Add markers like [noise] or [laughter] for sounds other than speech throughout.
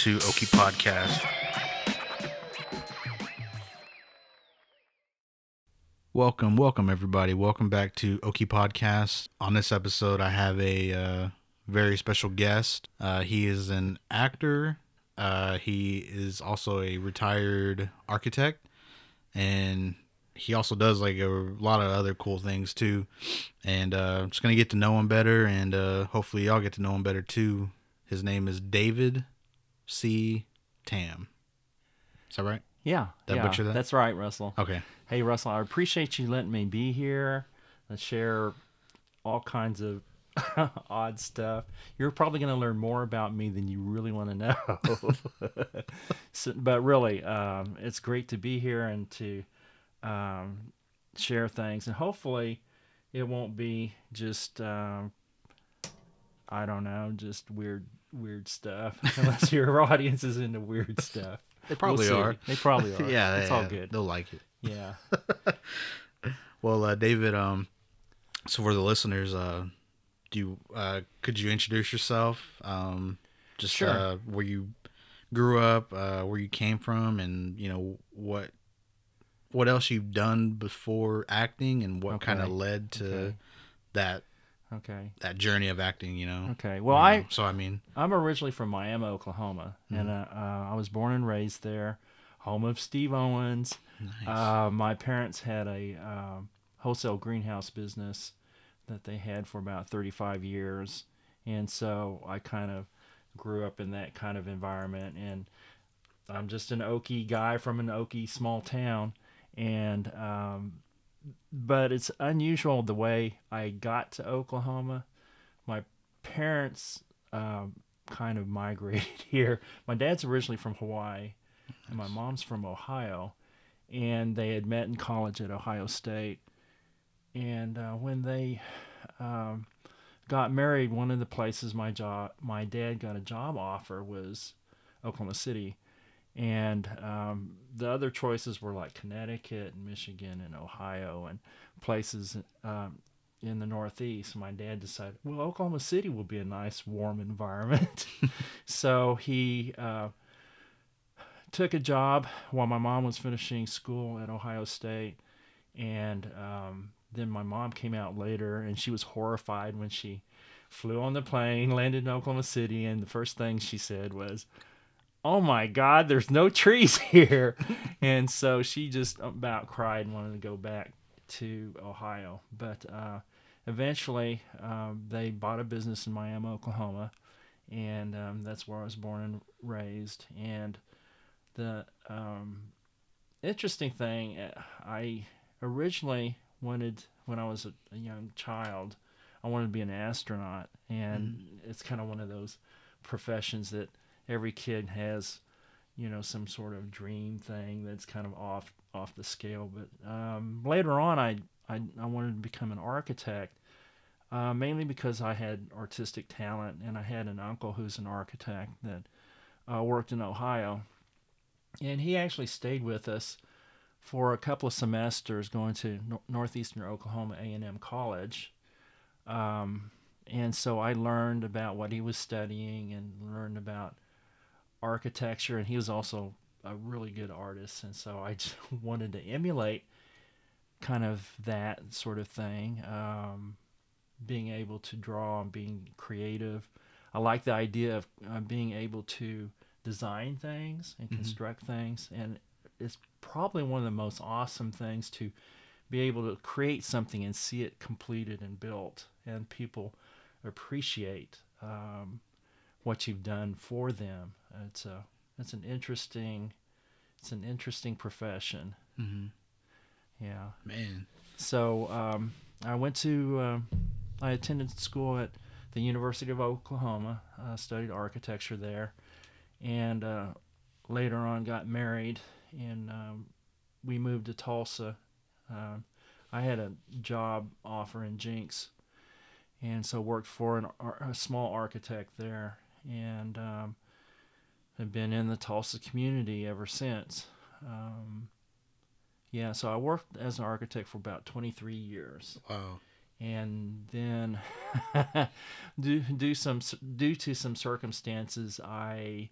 to Oki Podcast. Welcome, welcome, everybody. Welcome back to Oki Podcast. On this episode, I have a uh, very special guest. Uh, he is an actor. Uh, he is also a retired architect, and he also does like a lot of other cool things too. And uh, I'm just gonna get to know him better, and uh, hopefully y'all get to know him better too. His name is David C. Tam. Is that right? Yeah. I yeah, butcher that? That's right, Russell. Okay. Hey, Russell, I appreciate you letting me be here and share all kinds of [laughs] odd stuff. You're probably going to learn more about me than you really want to know. [laughs] so, but really, um, it's great to be here and to um, share things. And hopefully, it won't be just, um, I don't know, just weird, weird stuff. [laughs] Unless your audience is into weird [laughs] stuff. They probably We'll are. They probably [laughs] are. yeah, it's yeah, all good. They'll like it. Yeah. Well, uh, David, um, so for the listeners, uh, do you, uh, could you introduce yourself? Um, just Sure. uh, where you grew up, uh, where you came from, and you know what what else you've done before acting, and what kind of led to Okay. that Okay. that journey of acting. You know. Okay. Well, You I so I mean, I'm originally from Miami, Oklahoma, and Mm-hmm. uh, uh, I was born and raised there, home of Steve Owens. nice. Uh, my parents had a um wholesale greenhouse business that they had for about 35 years, and so I kind of grew up in that kind of environment. And I'm just an Okie guy from an Okie small town, and um, but it's unusual the way I got to Oklahoma. My parents um, kind of [laughs] migrated here. My dad's originally from Hawaii, and my mom's from Ohio, and they had met in college at Ohio State. And uh, when they um, got married, one of the places my job, my dad got a job offer was Oklahoma City, and um, the other choices were like Connecticut and Michigan and Ohio and places um, in the Northeast. My dad decided, well, Oklahoma City will be a nice, warm environment. [laughs] so he uh, took a job while my mom was finishing school at Ohio State. And um, then my mom came out later and she was horrified when she flew on the plane, landed in Oklahoma City. And the first thing she said was, Oh my God, there's no trees [laughs] here. and so she just about cried and wanted to go back to Ohio. But uh, eventually, um, they bought a business in Miami, Oklahoma, and um, that's where I was born and raised. And the um, interesting thing, uh, I originally wanted when I was a, a young child, I wanted to be an astronaut, and it's kind of one of those professions that every kid has you know some sort of dream thing that's kind of off off the scale but um, later on I, I i wanted to become an architect uh, mainly because i had artistic talent and i had an uncle who's an architect that uh, worked in ohio. And he actually stayed with us for a couple of semesters going to Nor- northeastern oklahoma a&m college. Um, and so i learned about what he was studying and learned about architecture and he was also a really good artist and so i [laughs] just wanted to emulate kind of that sort of thing um, being able to draw and being creative i like the idea of uh, being able to design things and Mhm. construct things and it's probably one of the most awesome things to be able to create something and see it completed and built and people appreciate um, what you've done for them. It's a it's an interesting it's an interesting profession. hmm Yeah. man, So um, I went to um I attended school at the University of Oklahoma. Uh, studied architecture there, and uh, later on got married, and um, we moved to Tulsa. Um, I had a job offer in Jenks, and so worked for an, a small architect there, and um, have been in the Tulsa community ever since. Um, yeah, so I worked as an architect for about 23 years wow, and then [laughs] due, due some due to some circumstances I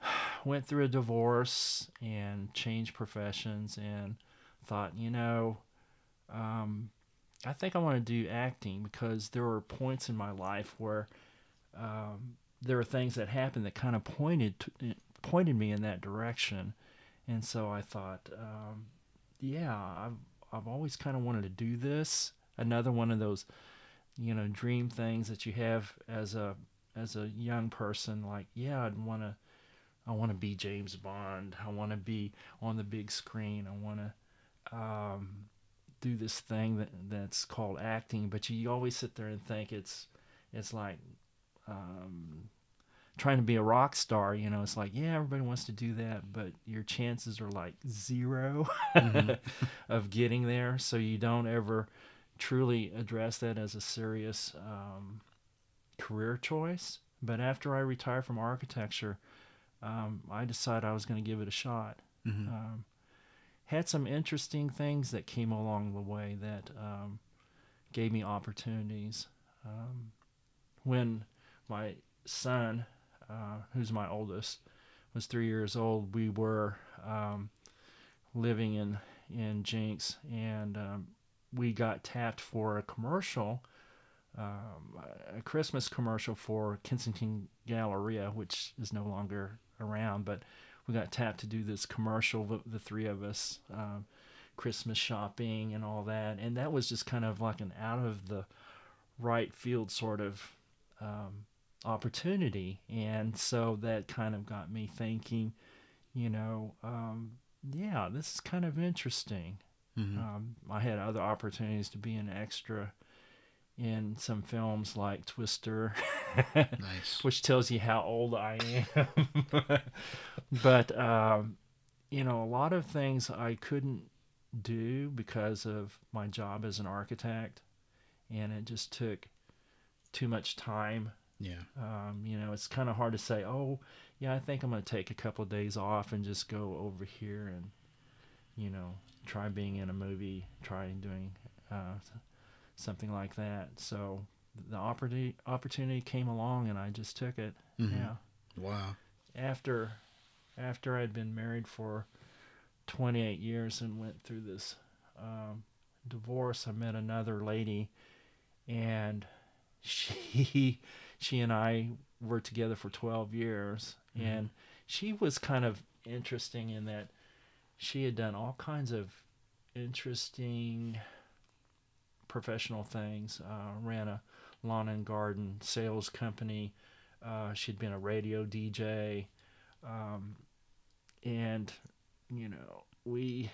[sighs] went through a divorce and changed professions and thought you know um, I think I want to do acting because there were points in my life where um, there were things that happened that kind of pointed to, pointed me in that direction, and so I thought, um, yeah, I've I've always kind of wanted to do this. Another one of those, you know, dream things that you have as a as a young person. Like, yeah, I'd want to. I want to be James Bond. I want to be on the big screen. I want to um, do this thing that that's called acting. But you always sit there and think it's it's like um, trying to be a rock star. You know, it's like yeah, everybody wants to do that, but your chances are like 0 mm-hmm. [laughs] of getting there. So you don't ever truly address that as a serious um, career choice. But after I retired from architecture, um, I decided I was going to give it a shot. Mm-hmm. Um, had some interesting things that came along the way that um, gave me opportunities. Um, when my son, uh, who's my oldest, was three years old, we were um, living in in Jenks, and um, we got tapped for a commercial, um, a Christmas commercial for Kensington Galleria, which is no longer around, but we got tapped to do this commercial, the, the three of us, um, Christmas shopping and all that, and that was just kind of like an out of the right field sort of um, opportunity, and so that kind of got me thinking, you know, um, yeah, this is kind of interesting. Mm-hmm. Um, I had other opportunities to be an extra in some films like Twister, nice. [laughs] which tells you how old I am. [laughs] but um, you know, a lot of things I couldn't do because of my job as an architect, and it just took too much time. Yeah. Um, you know, it's kind of hard to say, oh, yeah, I think I'm going to take a couple of days off and just go over here and, you know, try being in a movie, try doing uh, something like that. So the opportunity opportunity came along, and I just took it. Mm-hmm. Yeah. Wow. After after I'd been married for 28 years and went through this um, divorce, I met another lady, and [laughs] she she and I were together for 12 years, mm-hmm. and she was kind of interesting in that she had done all kinds of interesting professional things. Uh, ran a lawn and garden sales company. Uh, she'd been a radio DJ, um, and you know we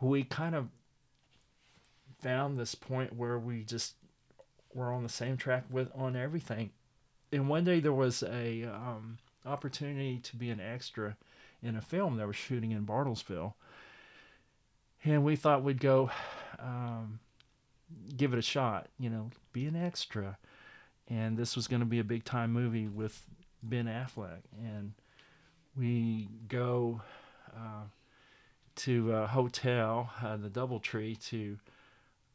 we kind of found this point where we just were on the same track with on everything. And one day there was a um, opportunity to be an extra in a film that was shooting in Bartlesville, and we thought we'd go. Um, give it a shot, you know, be an extra. And this was going to be a big time movie with Ben Affleck. And we go uh, to a hotel, uh, the Doubletree, to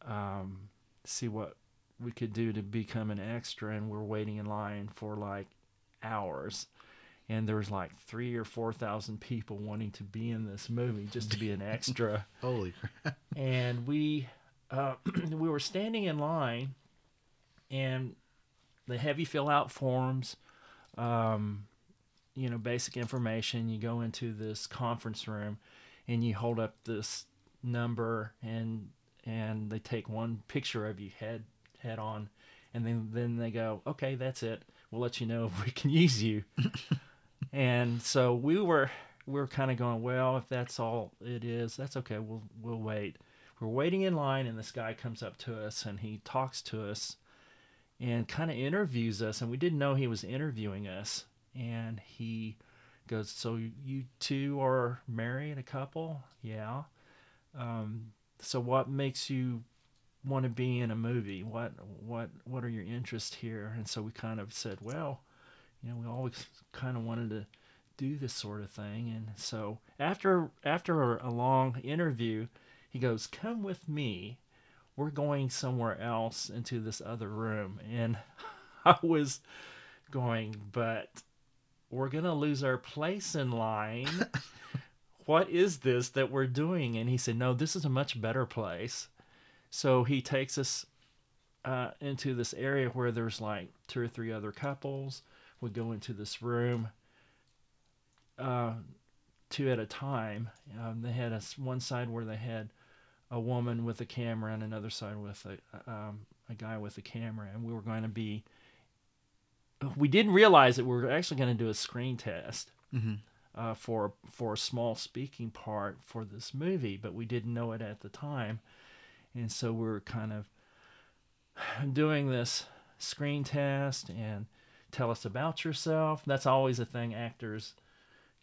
um, see what we could do to become an extra. And we're waiting in line for like hours. And there was like three or four thousand people wanting to be in this movie just to be an extra. [laughs] Holy crap! And we uh, [clears throat] we were standing in line, and the heavy fill out forms, um, you know, basic information. You go into this conference room, and you hold up this number, and and they take one picture of you head head on, and then then they go, okay, that's it. We'll let you know if we can [laughs] use you. [laughs] and so we were we were kind of going, well, if that's all it is, that's okay. We'll we'll wait we're waiting in line and this guy comes up to us and he talks to us and kind of interviews us and we didn't know he was interviewing us and he goes so you two are married a couple yeah um, so what makes you want to be in a movie what what what are your interests here and so we kind of said well you know we always kind of wanted to do this sort of thing and so after after a long interview he goes, Come with me. we're going somewhere else into this other room. And [laughs] I was going, but we're going to lose our place in line. [laughs] what is this that we're doing? And he said, no, this is a much better place. So he takes us uh, into this area where there's like two or three other couples. We go into this room, uh, two at a time. Um, they had a one side where they had a woman with a camera and another side with a um, a guy with a camera, and we were going to be. We didn't realize that we were actually going to do a screen test Mhm. uh, for for a small speaking part for this movie, but we didn't know it at the time, and so we're kind of doing this screen test and tell us about yourself. That's always a thing actors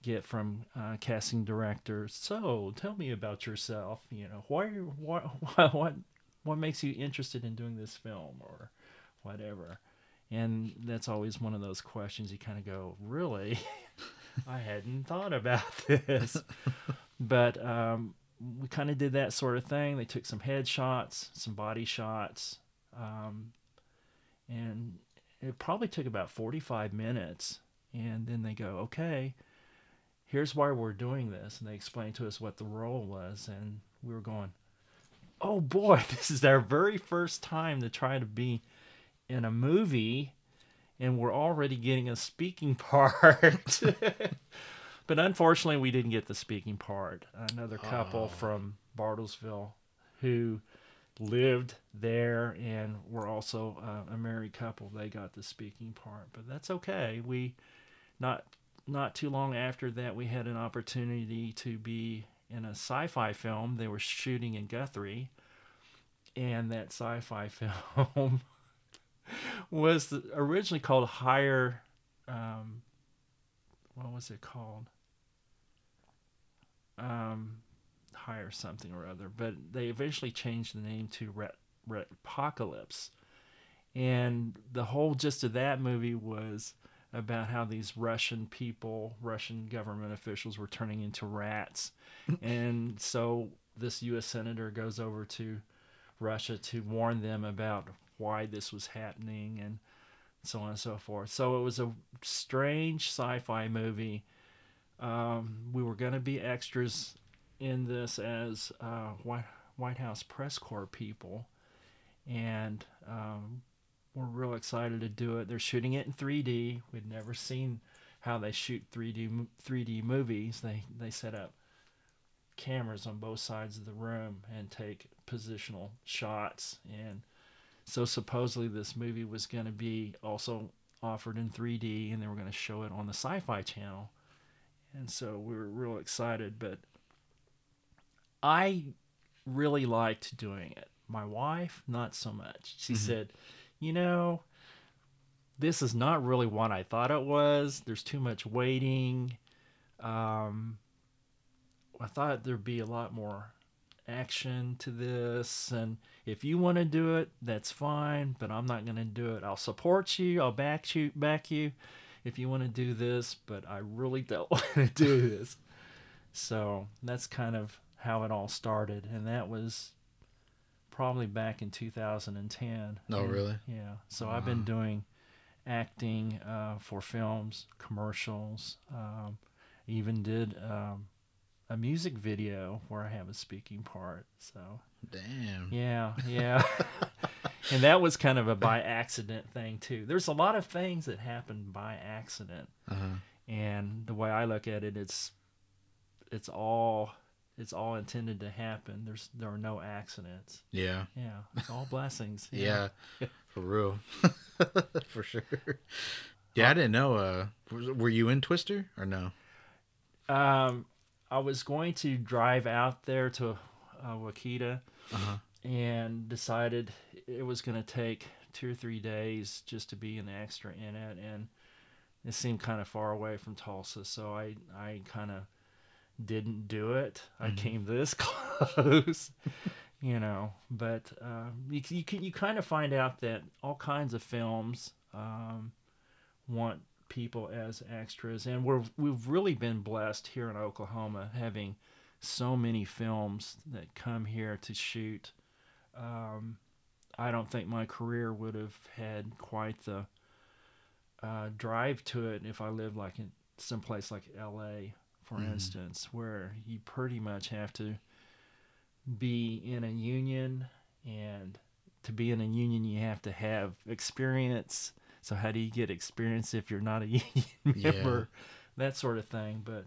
get from uh, casting directors. So tell me about yourself. You know, why, why, what, what, what makes you interested in doing this film or whatever. And that's always one of those questions you kind of go, really? [laughs] I hadn't thought about this. [laughs] but um, we kind of did that sort of thing. They took some head shots, some body shots, um, and it probably took about 45 minutes. And then they go, okay, here's why we're doing this. And they explained to us what the role was. And we were going, oh boy, [laughs] this is our very first time to try to be in a movie. And we're already getting a speaking [laughs] part. [laughs] but unfortunately, we didn't get the speaking part. Another couple Oh. from Bartlesville who lived there and were also uh, a married couple. They got the speaking part, but that's okay. We not not too long after that, we had an opportunity to be in a sci-fi film. They were shooting in Guthrie, and that sci-fi [laughs] film was originally called Higher. Um, what was it called? Um, higher something or other, but they eventually changed the name to Ret Apocalypse. And the whole gist of that movie was about how these Russian people, Russian government officials, were turning into rats. [laughs] and so this U.S. senator goes over to Russia to warn them about why this was happening and so on and so forth. So it was a strange sci fi movie. Um, we were going to be extras in this as uh, White, House press corps people, and um, we're real excited to do it. They're shooting it in 3D. We'd never seen how they shoot 3D 3D movies. They they set up cameras on both sides of the room and take positional shots and so supposedly this movie was going to be also offered in 3D and they were going to show it on the Sci-Fi channel. And so we were real excited, but I really liked doing it. My wife, not so much. She said, "You know, this is not really what I thought it was. There's too much waiting. Um, I thought there'd be a lot more action to this and if you want to do it that's fine but i'm not going to do it. I'll support you i'll back you back you if you want to do this but i really don't [laughs] want to do this. So that's kind of how it all started and that was probably back in 2010 Oh, And, really? yeah so i've been doing acting uh, for films commercials um, even did um, a music video where I have a speaking part. So Damn. yeah, yeah. [laughs] and that was kind of a by accident thing too. There's a lot of things that happen by accident, Uh-huh. and the way I look at it, it's it's all it's all intended to happen. There's there are no accidents. Yeah. Yeah, it's all blessings. [laughs] Yeah. For real. [laughs] For sure. Yeah, I didn't know. Uh, were you in Twister or no? Um, I was going to drive out there to uh, Wakita Uh-huh. and decided it was going to take two or three days just to be an extra in it, and it seemed kind of far away from Tulsa, so I I kind of didn't do it. I came this [laughs] close, you know. But uh, you you can you kind of find out that all kinds of films um, want people as extras, and we're we've really been blessed here in Oklahoma having so many films that come here to shoot um, I don't think my career would have had quite the uh, drive to it if I lived like in some place like L.A., for Mhm. instance, where you pretty much have to be in a union, and to be in a union, you have to have experience. So how do you get experience if you're not a [laughs] union Yeah. member? That sort of thing. But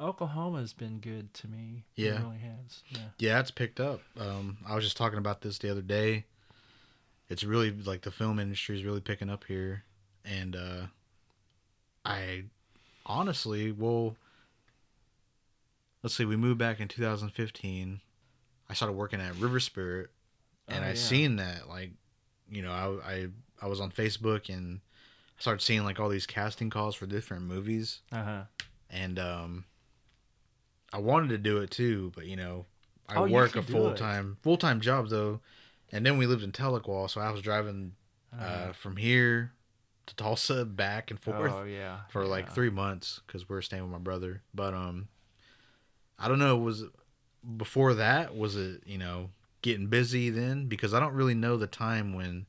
Oklahoma's been good to me. Yeah. it really has. Yeah. Yeah, it's picked up. Um, I was just talking about this the other day. It's really like the film industry is really picking up here, and uh, I honestly, well, let's see, we moved back in 2015. I started working at River Spirit, and Oh, I yeah. seen that like, you know, I, I I was on Facebook and I started seeing like all these casting calls for different movies, Uh huh. and um, I wanted to do it too, but you know, I Oh, work a full time full time job though, and then we lived in Tahlequah, so I was driving uh, Uh-huh. from here to Tulsa back and forth oh yeah. for like three months because we are staying with my brother. But um, I don't know. Was before that was it you know getting busy then because I don't really know the time when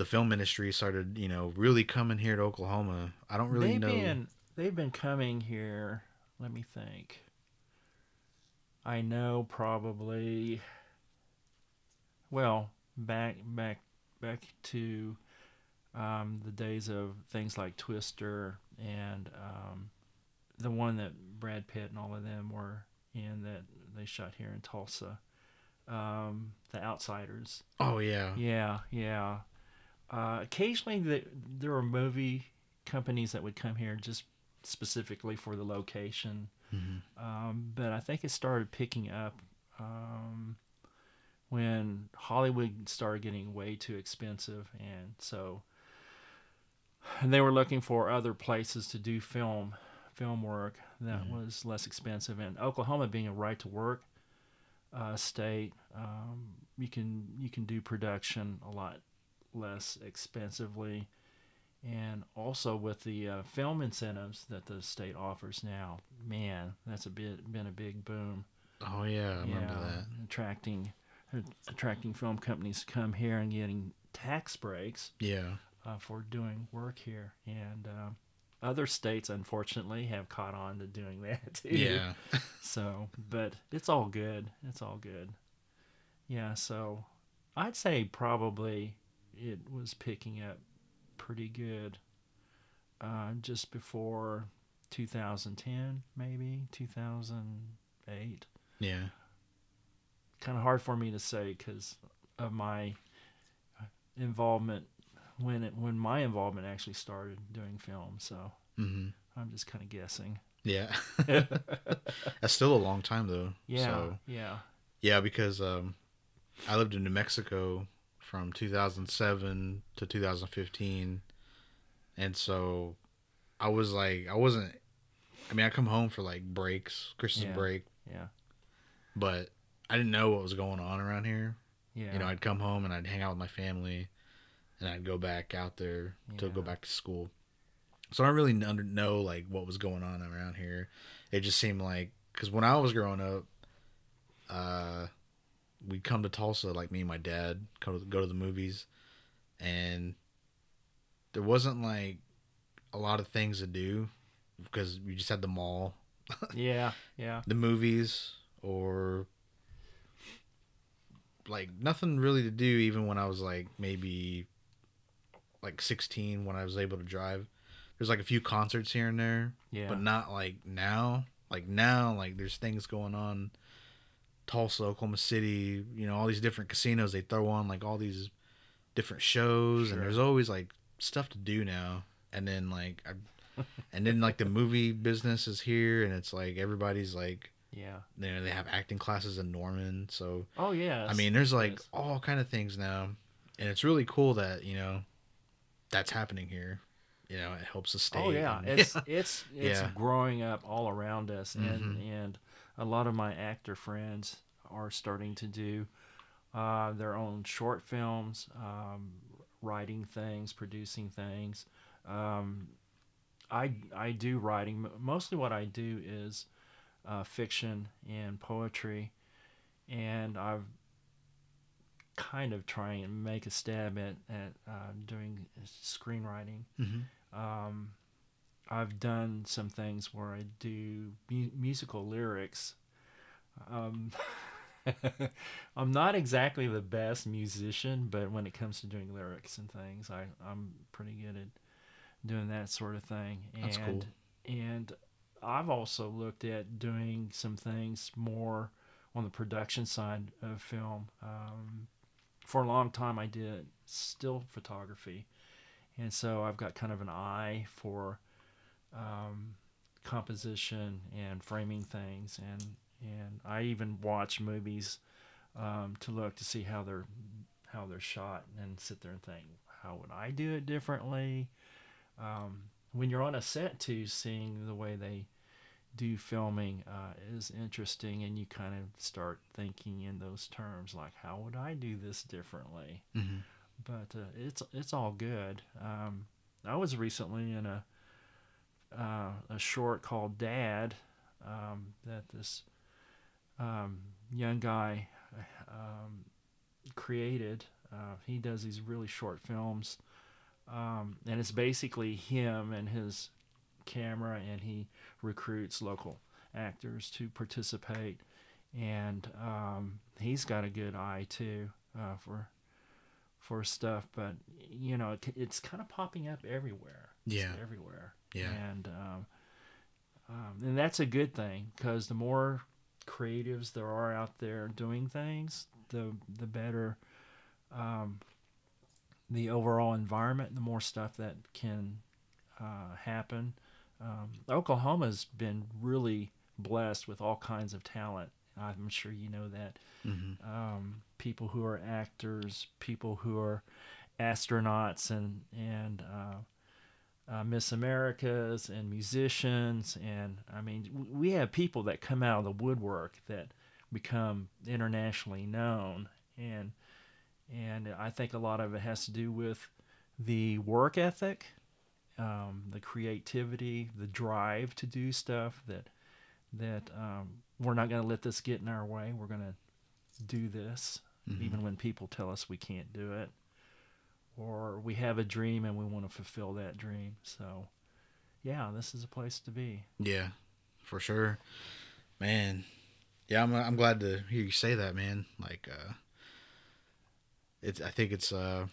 the film industry started you know really coming here to Oklahoma. I don't really they've know. been they've been coming here. Let me think. I know probably. Well, back back back to um, the days of things like Twister and um, the one that Brad Pitt and all of them were in that they shot here in Tulsa. Um, the Outsiders. Oh yeah. Yeah, yeah. Uh, occasionally, the, there were movie companies that would come here just specifically for the location. Mhm. Um, but I think it started picking up um, when Hollywood started getting way too expensive, and so and they were looking for other places to do film film work that Mhm. was less expensive. And Oklahoma being a right to work uh, state, um, you can you can do production a lot less expensively, and also with the uh, film incentives that the state offers now, man, that's a bit been a big boom. Oh yeah. I remember that. attracting attracting film companies to come here and getting tax breaks Yeah. uh, for doing work here, and um, other states unfortunately have caught on to doing [laughs] that too. Yeah. [laughs] So, but it's all good. It's all good. Yeah. So, I'd say probably it was picking up pretty good uh, just before 2010, maybe 2008. yeah. Kind of hard for me to say because of my involvement when it when my involvement actually started doing film. So hmm I'm just kind of guessing. Yeah. [laughs] That's still a long time though. Yeah. So, Yeah. yeah, because um, I lived in New Mexico from 2007 to 2015, and so I was like, I wasn't. I mean, I come home for like breaks, Christmas Yeah. break, Yeah. but I didn't know what was going on around here. Yeah. You know, I'd come home and I'd hang out with my family, and I'd go back out there to go back to school. So I don't really know like what was going on around here. It just seemed like because when I was growing up, uh, we'd come to Tulsa like me and my dad go to, go to the movies, and there wasn't like a lot of things to do because we just had the mall, [laughs] yeah. Yeah. the movies, or like nothing really to do even when I was like maybe like 16 when I was able to drive. There's like a few concerts here and there, Yeah. but not like now. Like now, like there's things going on. Tulsa, Oklahoma City, you know, all these different casinos they throw on like all these different shows, Sure. and there's always like stuff to do now. And then like, I, [laughs] and then like the movie business is here, and it's like everybody's like, yeah. you know, they have acting classes in Norman, so Oh yeah. I mean, there's like all kind of things now, and it's really cool that you know that's happening here. You know, it helps the stay. Oh yeah, and- it's [laughs] it's it's Yeah. growing up all around us, and Mhm. and a lot of my actor friends are starting to do uh, their own short films, um, writing things, producing things. Um, I I do writing. Mostly, what I do is uh, fiction and poetry, and I've kind of trying and make a stab at at uh, doing screenwriting. Mm-hmm. Um, I've done some things where I do mu- musical lyrics. Um, [laughs] I'm not exactly the best musician, but when it comes to doing lyrics and things, I, I'm pretty good at doing that sort of thing. And, That's cool. And I've also looked at doing some things more on the production side of film. Um, for a long time, I did still photography. And so I've got kind of an eye for um, composition and framing things. And, and I even watch movies um, to look to see how they're how they're shot and sit there and think, how would I do it differently? Um, when you're on a set too, seeing the way they do filming uh, is interesting, and you kind of start thinking in those terms, like how would I do this differently? Mm-hmm. But uh, it's it's all good. Um, I was recently in a uh, a short called Dad um, that this um, young guy um, created. Uh, he does these really short films, um, and it's basically him and his camera, and he recruits local actors to participate. And um, he's got a good eye too uh, for for stuff, but you know it, it's kind of popping up everywhere. Yeah. everywhere. Yeah. and um, um, and that's a good thing because the more creatives there are out there doing things, the the better um, the overall environment, the more stuff that can uh, happen. Um, Oklahoma's been really blessed with all kinds of talent. I'm sure you know that. Mm-hmm. Um, people who are actors, people who are astronauts, and and uh, uh, Miss Americas, and musicians, and I mean, we have people that come out of the woodwork that become internationally known, and and I think a lot of it has to do with the work ethic, um, the creativity, the drive to do stuff that that um, we're not going to let this get in our way. We're going to do this, Mhm. even when people tell us we can't do it, or we have a dream and we want to fulfill that dream. So, yeah, this is a place to be. Yeah, for sure, man. Yeah, I'm I'm glad to hear you say that, man. Like, uh, it's I think it's uh,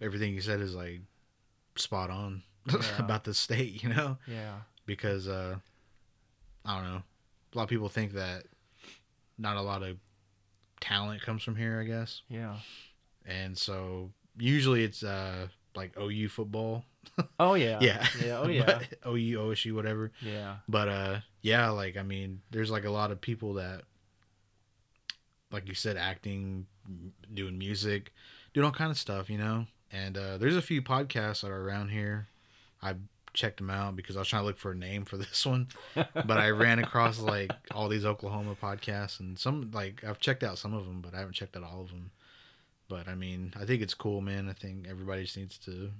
everything you said is like spot on [laughs] Yeah. about the state, you know, Yeah, because uh, I don't know, a lot of people think that not a lot of talent comes from here, I guess, yeah. and so usually it's uh like OU football, [laughs] Oh yeah, yeah, yeah. Oh [laughs] yeah, but OU, OSU, whatever. yeah, But uh yeah, like I mean, there's like a lot of people that like you said acting, doing music, doing all kind of stuff, you know? And uh there's a few podcasts that are around here. I checked them out because I was trying to look for a name for [laughs] this one, but I ran across like all these Oklahoma podcasts and some like I've checked out some of them, but I haven't checked out all of them. But I mean, I think it's cool, man. I think everybody just needs to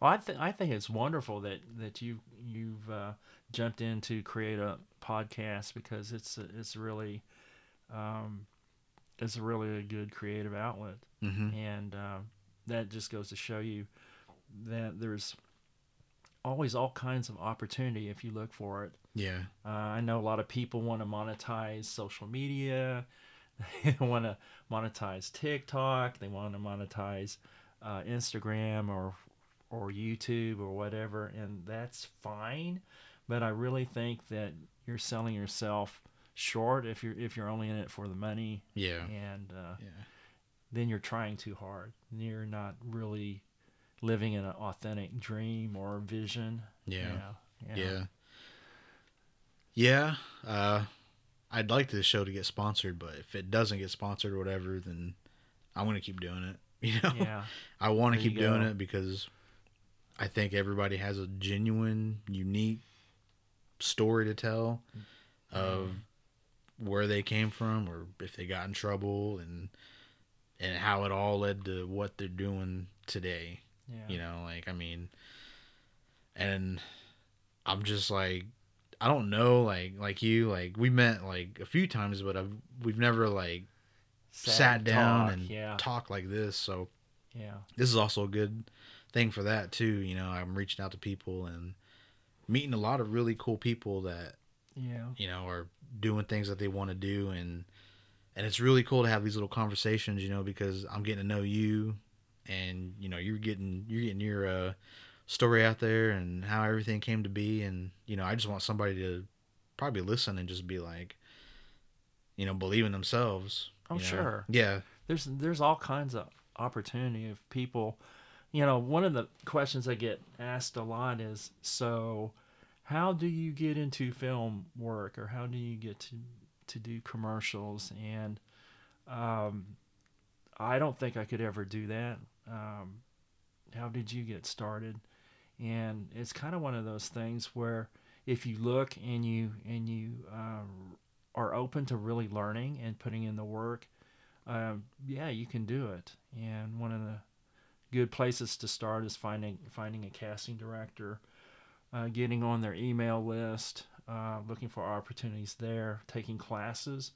Well, I think I think it's wonderful that that you you've uh, jumped in to create a podcast because it's it's really um, it's really a good creative outlet, hmm and uh, that just goes to show you that there's always all kinds of opportunity if you look for it. Yeah. Uh, I know a lot of people want to monetize social media. [laughs] They want to monetize TikTok. They want to monetize uh, Instagram or or YouTube or whatever, and that's fine. But I really think that you're selling yourself short if you're if you're only in it for the money, Yeah. and uh, Yeah. then you're trying too hard. You're not really living in an authentic dream or vision. Yeah. Yeah. Yeah. Yeah. Uh, I'd like this show to get sponsored, but if it doesn't get sponsored or whatever, then I'm gonna keep doing it. [laughs] You know, Yeah. I want to keep doing it because I think everybody has a genuine, unique story to tell of where they came from or if they got in trouble and and how it all led to what they're doing today. Yeah. You know, like I mean, and I'm just like, I don't know, like like you, like we met like a few times, but I've we've never like sat, down talk, and yeah, talk like this. So yeah, this is also a good thing for that too. You know, I'm reaching out to people and meeting a lot of really cool people that yeah, you know are doing things that they want to do and and it's really cool to have these little conversations. You know, because I'm getting to know you and you know you're getting you're getting your uh, story out there and how everything came to be and you know I just want somebody to probably listen and just be like you know believe in themselves. Oh, you know? sure. Yeah. there's there's all kinds of opportunity if people you know one of the questions i get asked a lot is so how do you get into film work or how do you get to to do commercials and um, i don't think i could ever do that um, how did you get started and it's kind of one of those things where if you look and you and you uh, are open to really learning and putting in the work um, yeah, you can do it. And one of the good places to start is finding finding a casting director, uh, getting on their email list, uh, looking for opportunities there, taking classes.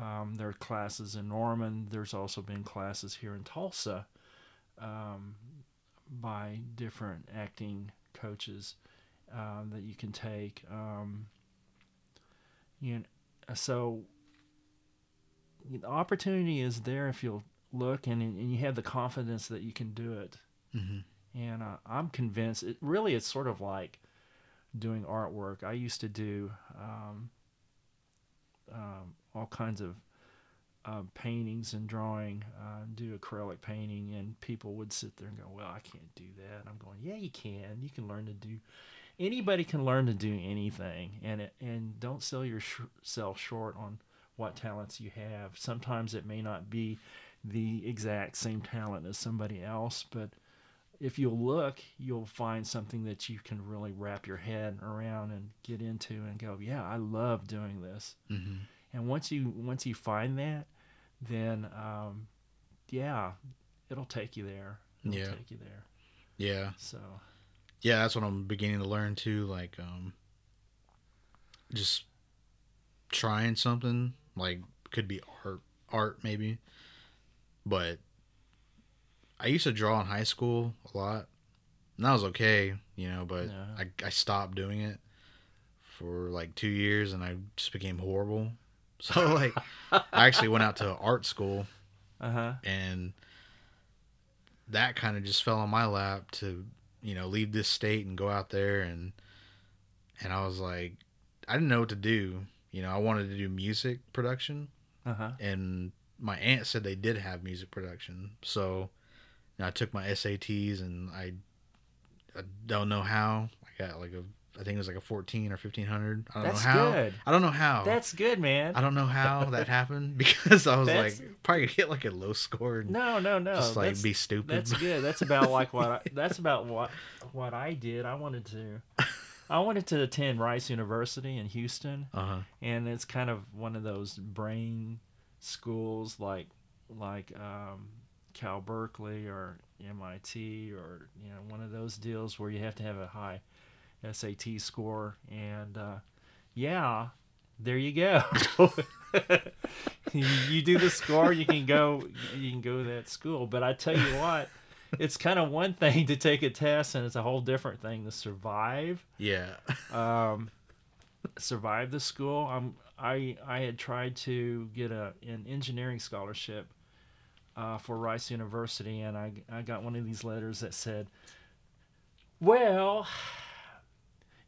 Um, there are classes in Norman. There's also been classes here in Tulsa um, by different acting coaches um, that you can take. Um, you know, so the opportunity is there if you'll look and, and you have the confidence that you can do it. hmm And uh, I'm convinced it really it's sort of like doing artwork. I used to do um, um, all kinds of uh, paintings and drawing, uh, do acrylic painting, and people would sit there and go, "Well, I can't do that." I'm going, "Yeah, you can. You can learn to do. Anybody can learn to do anything, and it, and don't sell yourself short on what talents you have. Sometimes it may not be the exact same talent as somebody else, but if you'll look, you'll find something that you can really wrap your head around and get into and go, yeah, I love doing this. hmm And once you once you find that, then um, yeah, it'll take you there. It'll Yeah. take you there. Yeah. So Yeah, that's what I'm beginning to learn too. Like, um, just trying something like could be art, art maybe, but I used to draw in high school a lot, and that was okay, you know. But Yeah. I I stopped doing it for like two years, and I just became horrible. So like, I actually went out to art school uh huh. and that kind of just fell on my lap to you know leave this state and go out there and and I was like I didn't know what to do you know I wanted to do music production Uh huh. and my aunt said they did have music production so I took my SATs and I I don't know how I got like a I think it was like a 14 or 1500 I don't That's know how good. I don't know how That's good, man. I don't know how that happened [laughs] because I was That's- like probably get like a low score No, no, no. just like that's, be stupid. that's good. That's about like what I, [laughs] that's about what what I did. I wanted to I wanted to attend Rice University in Houston, uh huh. and it's kind of one of those brain schools like like um, Cal Berkeley or MIT or you know one of those deals where you have to have a high SAT score and uh, yeah there you go [laughs] you, do the score you can go you can go to that school but I tell you what it's kind of one thing to take a test and it's a whole different thing to survive Yeah. um, survive the school. I'm I I had tried to get a an engineering scholarship uh, for Rice University, and I I got one of these letters that said, "Well,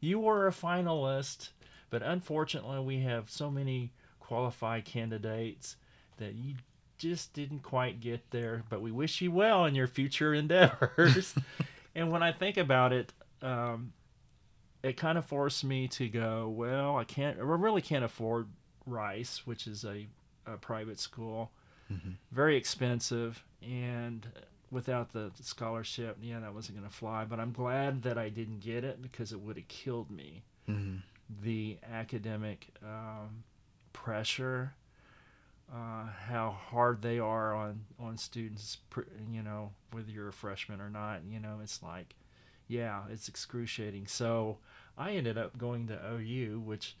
you were a finalist, but unfortunately, we have so many qualified candidates that you." Just didn't quite get there, but we wish you well in your future endeavors. [laughs] and when I think about it, um, it kind of forced me to go, well, I can't, I really can't afford Rice, which is a, a private school, Mhm. very expensive, and without the scholarship, yeah, that wasn't going to fly. But I'm glad that I didn't get it because it would have killed me. hmm The academic um, pressure, uh, how hard they are on on students, you know, whether you're a freshman or not, you know, it's like, yeah, it's excruciating. So I ended up going to OU, which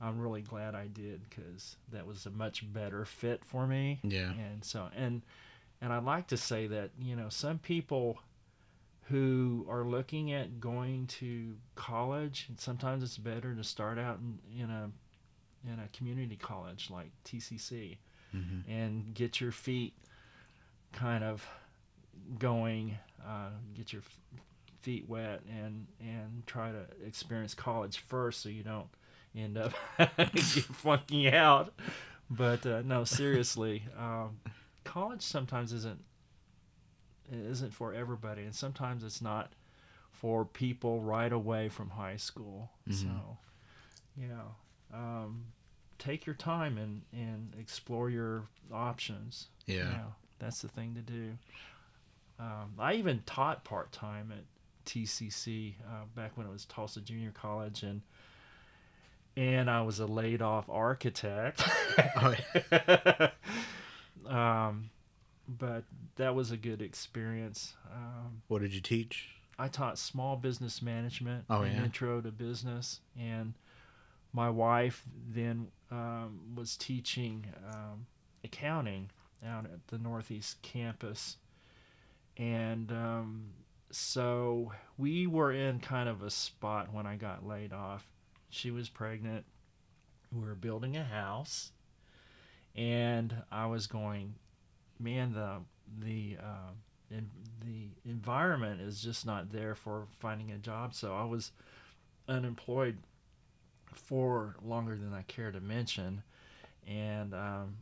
I'm really glad I did because that was a much better fit for me. Yeah. And so and and I'd like to say that you know some people who are looking at going to college, and sometimes it's better to start out in, in a in a community college like TCC Mm-hmm. and get your feet kind of going, uh, get your f- feet wet, and and try to experience college first, so you don't end up [laughs] flunking out. But uh, no, seriously, um, college sometimes isn't isn't for everybody, and sometimes it's not for people right away from high school. Mhm. So, yeah, um, take your time and and explore your options. Yeah. that's the thing to do. Um, I even taught part time at TCC uh, back when it was Tulsa Junior College, and and I was a laid off architect. Oh, [laughs] um, but that was a good experience. Um, What did you teach? I taught small business management Oh, yeah? intro to business, and my wife then um, was teaching um, accounting out at the Northeast campus, and um, so we were in kind of a spot when I got laid off. She was pregnant. We were building a house, and I was going, man, the the uh, in, the environment is just not there for finding a job. So I was unemployed for longer than I care to mention, and um,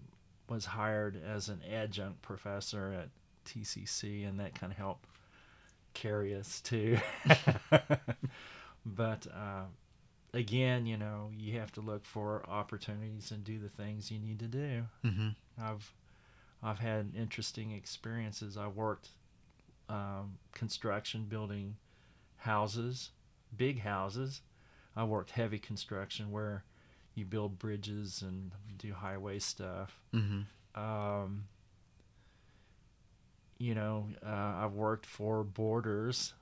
was hired as an adjunct professor at TCC, and that kind of helped carry us too. [laughs] but uh, again, you know, you have to look for opportunities and do the things you need to do. Mm-hmm. I've I've had interesting experiences. I worked um, construction, building houses, big houses. I worked heavy construction where you build bridges and do highway stuff. Mm-hmm. Um, you know, uh, I've worked for Borders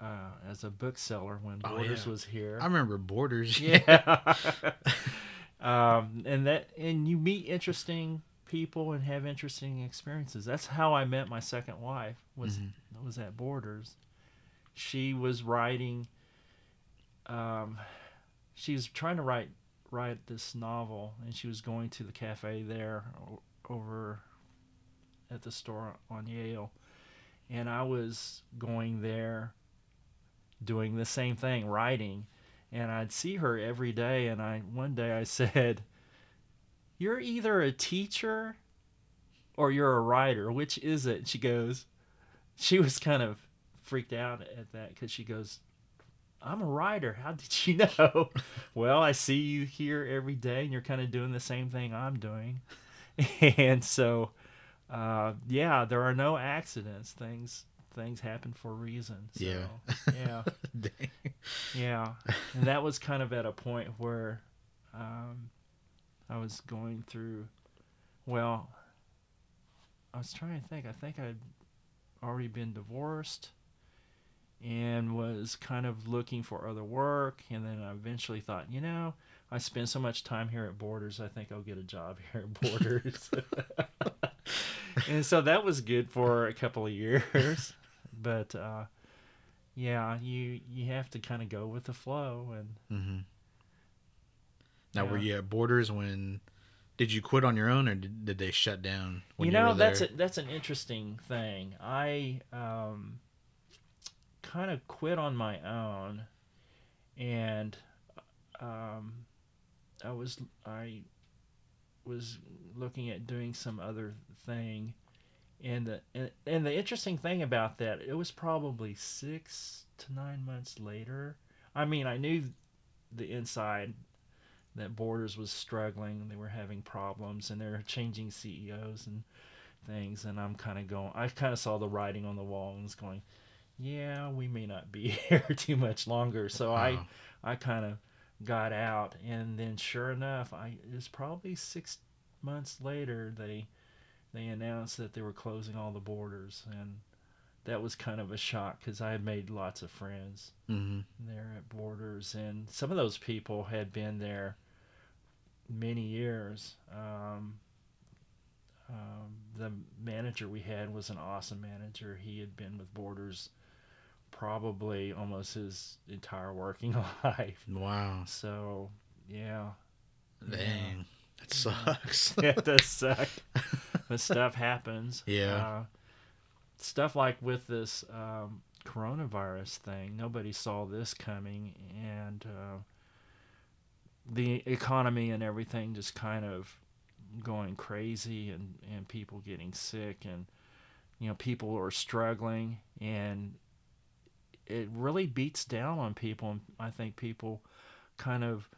uh, as a bookseller when Oh, Borders yeah. was here. I remember Borders. [laughs] yeah [laughs] um and that and you meet interesting people and have interesting experiences that's how i met my second wife was Mhm. was at borders she was writing um she was trying to write write this novel and she was going to the cafe there over at the store on yale and i was going there doing the same thing writing. And I'd see her every day and I one day I [laughs] said you're either a teacher or you're a writer. Which is it? She goes she was kind of freaked out at that cuz she goes I'm a writer. How did you [laughs] know? Well I see you here every day and you're kind of doing the same thing I'm doing. [laughs] And so uh, yeah there are no accidents. Things things happen for a reason so, Yeah. yeah [laughs] Dang. yeah, and that was kind of at a point where um, I was going through. Well, I was trying to think. I think I'd already been divorced and was kind of looking for other work. And then I eventually thought, you know, I spend so much time here at Borders, I think I'll get a job [laughs] here at Borders. [laughs] and so that was good for a couple of years. But uh, yeah, you you have to kind of go with the flow and Mm-hmm. Now, were you at Borders when? Did you quit on your own, or did, did they shut down? When you you know that's a, that's an interesting thing. I um, kind of quit on my own, and um, I was I was looking at doing some other thing, and the and, and the interesting thing about that it was probably six to nine months later. I mean, I knew the inside that Borders was struggling. They were having problems, and they're changing CEOs and things. And I'm kind of going. I kind of saw the writing on the wall and was going, "Yeah, we may not be [laughs] here too much longer." So I, Wow. I kind of got out, and then sure enough, I it was probably six months later they they announced that they were closing all the borders, and that was kind of a shock because I had made lots of friends Mhm. there at Borders, and some of those people had been there many years. Um, um, the manager we had was an awesome manager. He had been with Borders probably almost his entire working [laughs] life. Wow. So yeah, Dang. That sucks. [laughs] yeah, it does suck. but stuff [laughs] happens. Yeah. Uh, stuff like with this um, coronavirus thing, nobody saw this coming, and uh, the economy and everything just kind of going crazy, and and people getting sick, and you know people are struggling, and it really beats down on people, and I think people kind of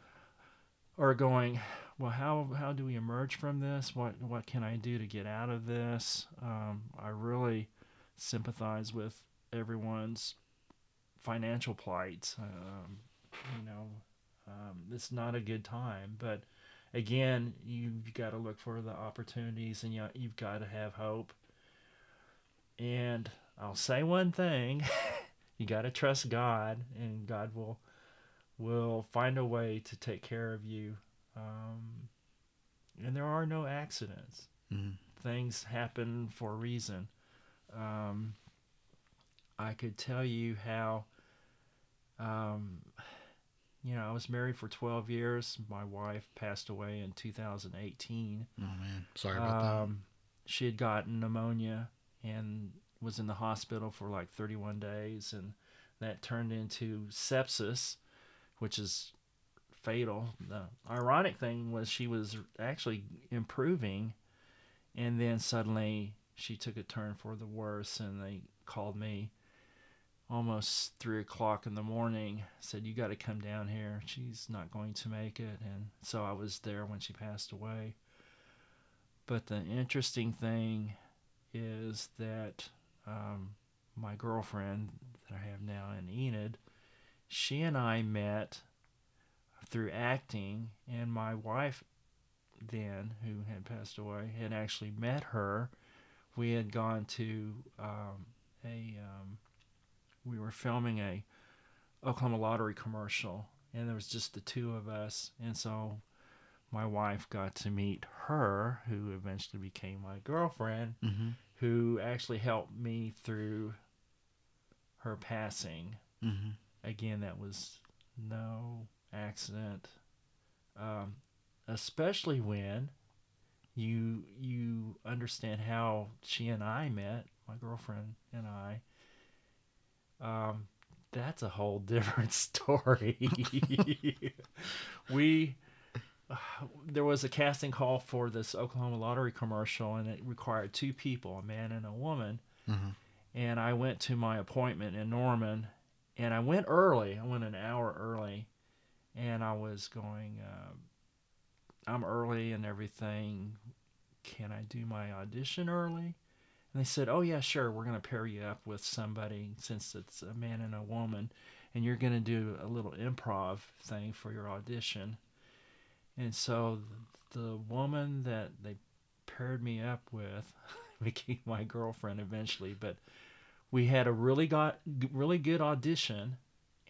are going well how how do we emerge from this? What what can i do to get out of this? Um, i really sympathize with everyone's financial plight. Um, you know um, it's not a good time but again you've got to look for the opportunities and you, you've got to have hope. And i'll say one thing [laughs] you got to trust god and god will will find a way to take care of you. Um, and there are no accidents. Mhm. Things happen for a reason. Um, I could tell you how, um, you know, I was married for 12 years. My wife passed away in 2018. Oh man. Sorry about that. Um, she had gotten pneumonia and was in the hospital for like 31 days, and that turned into sepsis, which is fatal. The ironic thing was she was actually improving, and then suddenly she took a turn for the worse, and they called me almost three o'clock in the morning said you got to come down here. She's not going to make it. And so i was there when she passed away. But the interesting thing is that um, my girlfriend that I have now in Enid, she and I met through acting, and my wife then, who had passed away, had actually met her. We had gone to um, a, um, we were filming a Oklahoma Lottery commercial, and there was just the two of us, and so my wife got to meet her, who eventually became my girlfriend. Mm-hmm. who actually helped me through her passing. Mm-hmm. Again, that was no accident, um, especially when you you understand how she and I met, my girlfriend and I. Um, that's a whole [laughs] different story. we [sighs] there was a casting call for this Oklahoma lottery commercial, and it required two people, a man and a woman. Mhm. And I went to my appointment in Norman, and I went early. I went an hour early, and I was going. Uh, I'm early and everything. Can I do my audition early? And they said, "Oh yeah, sure. We're gonna pair you up with somebody since it's a man and a woman, and you're gonna do a little improv thing for your audition." And so the woman that they paired me up with [laughs] became my girlfriend eventually. But we had a really got really good audition,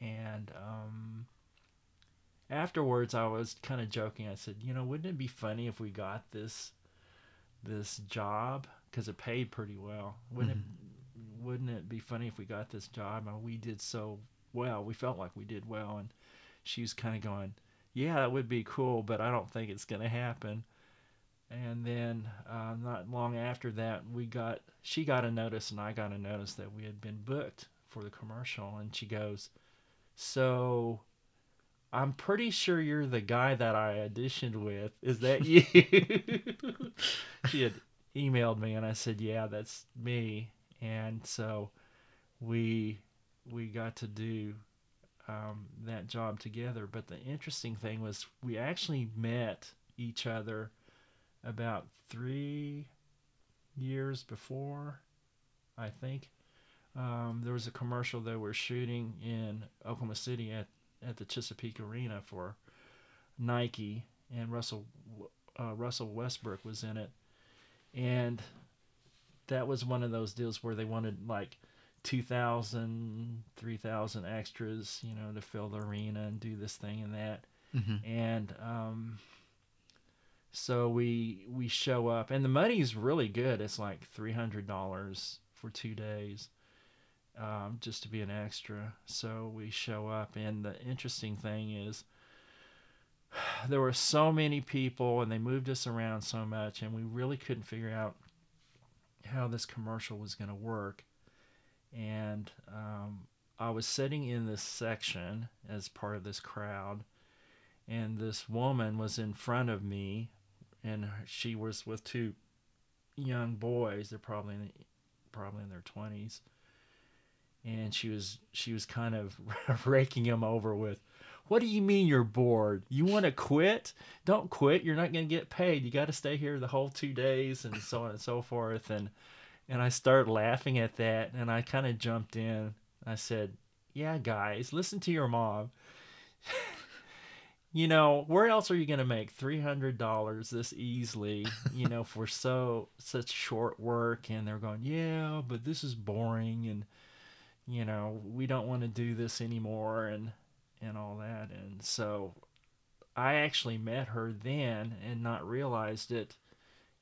and um, afterwards I was kind of joking. I said, you know, wouldn't it be funny if we got this this job because it paid pretty well? Wouldn't it wouldn't it be funny if we got this job and we did so well? We felt like we did well, and she was kind of going yeah, that would be cool, but I don't think it's going to happen. And then uh, not long after that, we got she got a notice and I got a notice that we had been booked for the commercial, and she goes, "So, I'm pretty sure you're the guy that I auditioned with. Is that [laughs] you?" she had emailed me, and I said, "Yeah, that's me." And so we we got to do um, that job together. But the interesting thing was we actually met each other about three years before, I think. Um, there was a commercial that we're shooting in Oklahoma City at, at the Chesapeake Arena for Nike, and Russell uh, Russell Westbrook was in it, and that was one of those deals where they wanted like 2,000, 3,000 extras, you know, to fill the arena and do this thing and that. Mhm. And um, So we we show up, and the money's really good. It's like three hundred dollars for two days, um, just to be an extra. So we show up, and the interesting thing is, [sighs] there were so many people, and they moved us around so much, and we really couldn't figure out how this commercial was going to work. And um, I was sitting in this section as part of this crowd, and this woman was in front of me, and she was with two young boys. They're probably in, probably in their twenties, and she was she was kind of [laughs] raking him over with, "What do you mean you're bored? You want to quit? Don't quit. You're not going to get paid. You got to stay here the whole two days, and so on and so forth." And and I started laughing at that, and I kind of jumped in. I said, "Yeah, guys, listen to your mom." [laughs] you know, where else are you going to make $300 this easily, you know, for so such short work and they're going, "Yeah, but this is boring and you know, we don't want to do this anymore and and all that." And so I actually met her then and not realized it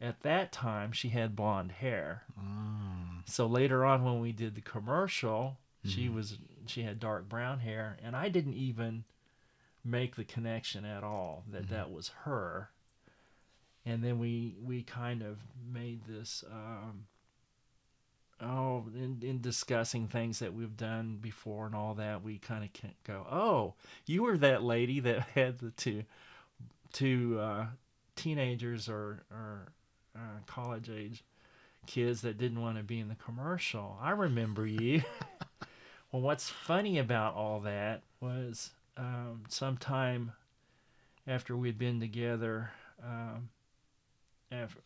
at that time she had blonde hair. Mm. So later on when we did the commercial, she Mhm. was she had dark brown hair and I didn't even make the connection at all that Mhm. that was her. And then we we kind of made this um oh in, in discussing things that we've done before and all that we kind of can't go oh you were that lady that [laughs] had the two two uh, teenagers or or uh, college age kids that didn't want to be in the commercial. I remember you. [laughs] Well what's funny about all that was um, sometime after we'd been together um, after